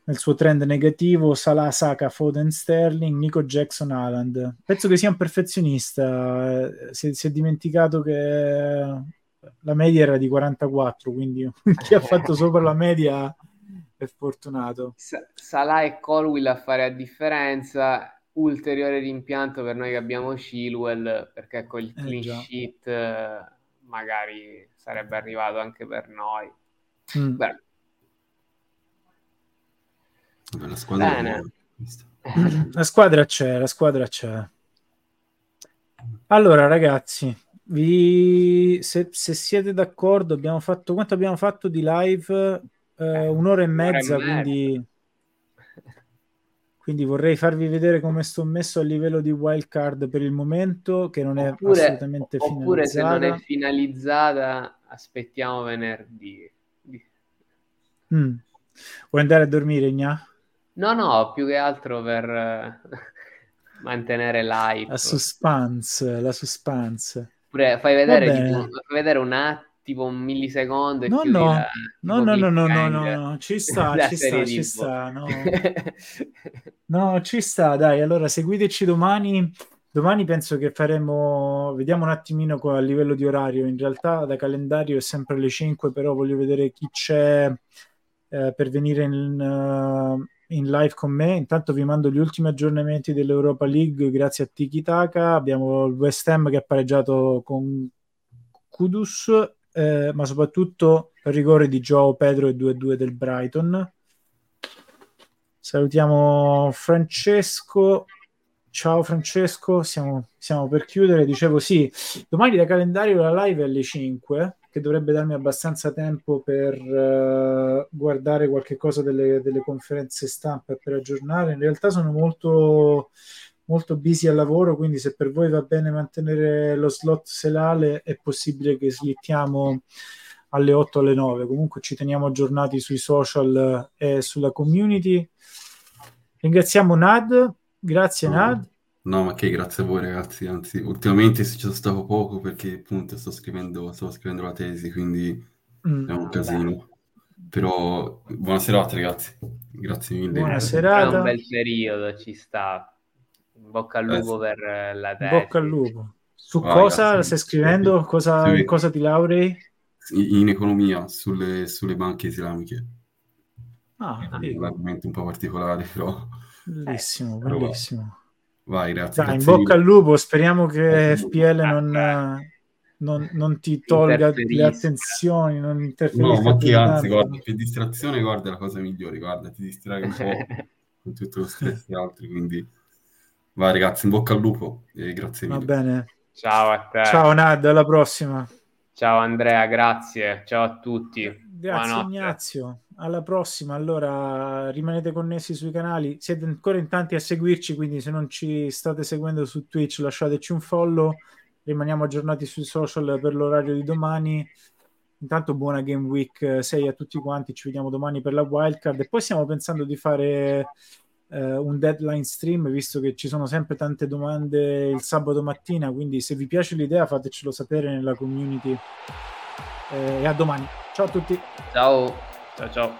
nel suo trend negativo, Salah, Saka, Foden, Sterling, Nico Jackson, Haaland. Penso che sia un perfezionista, eh, si, si è dimenticato che la media era di 44, quindi chi ha fatto sopra la media è fortunato. Salah e Colwill a fare a differenza, ulteriore rimpianto per noi che abbiamo Chilwell, perché con il eh, clean eh, sheet magari sarebbe arrivato anche per noi. Mm. Vabbè, la squadra Bene. La squadra c'è, la squadra c'è. Allora, ragazzi, vi... se, se siete d'accordo, abbiamo fatto quanto abbiamo fatto di live? Eh, un'ora e mezza, un'ora e quindi quindi vorrei farvi vedere come sto messo a livello di wildcard per il momento, che non è Oppure, assolutamente oppure se non è finalizzata, aspettiamo venerdì. Mm. Vuoi andare a dormire, Igna? No, no, più che altro per eh, mantenere l'hype. La suspense, la suspense. Oppure fai vedere, tipo, fai vedere un attimo, un millisecondo e No, no. la- No, no, no, no, no, no, no, ci sta, ci sta, ci sta, no. No, ci sta, dai, allora seguiteci domani. Domani penso che faremo, vediamo un attimino qua a livello di orario. In realtà da calendario è sempre alle 5, però voglio vedere chi c'è eh, per venire in, eh, in live con me. Intanto vi mando gli ultimi aggiornamenti dell'Europa League grazie a Tiki Taka. Abbiamo il West Ham che ha pareggiato con Kudus, eh, ma soprattutto rigore di Joao Pedro e 2-2 del Brighton. Salutiamo Francesco. Ciao Francesco, siamo, siamo per chiudere. Dicevo sì, domani da calendario la live è alle 5, che dovrebbe darmi abbastanza tempo per eh, guardare qualche cosa delle, delle conferenze stampa e per aggiornare. In realtà sono molto, molto busy al lavoro, quindi se per voi va bene mantenere lo slot serale è possibile che slittiamo alle 8 alle 9. Comunque ci teniamo aggiornati sui social e sulla community. Ringraziamo Nad, grazie. Nad. No, ma che grazie a voi ragazzi, anzi, ultimamente ci sono stato poco perché appunto sto scrivendo, sto scrivendo la tesi, quindi Mm. è un casino. Però buona serata ragazzi, grazie mille. Buona È serata. un bel periodo, ci sta. Bocca al Eh, lupo sì. per la tesi. bocca al lupo. Su Vai, cosa grazie. stai scrivendo? Cosa, Sì. in cosa ti laurei? In economia, sulle, sulle banche islamiche. Ah, È un argomento un po' particolare, però bellissimo, bellissimo. Vai, grazie. Dai, in grazie bocca al mille. lupo, speriamo che Bocca al FPL lupo. non, non- non ti tolga le attenzioni, non No, interferisca ma più che di anzi, guarda, per distrazione, guarda, è la cosa migliore, guarda, ti distrai un po' con tutto lo stress e altri, quindi vai ragazzi, in bocca al lupo e grazie Va mille. bene. Ciao a te. Ciao Nad, alla prossima. Ciao Andrea, grazie. Ciao a tutti. Grazie Buonanotte. Ignazio, alla prossima. Allora rimanete connessi sui canali, siete ancora in tanti a seguirci, quindi se non ci state seguendo su Twitch lasciateci un follow, rimaniamo aggiornati sui social per l'orario di domani. Intanto buona Game Week 6 a tutti quanti, ci vediamo domani per la wildcard e poi stiamo pensando di fare eh, un deadline stream visto che ci sono sempre tante domande il sabato mattina, quindi se vi piace l'idea fatecelo sapere nella community. Eh, e a domani. Ciao a tutti. Ciao. Ciao ciao.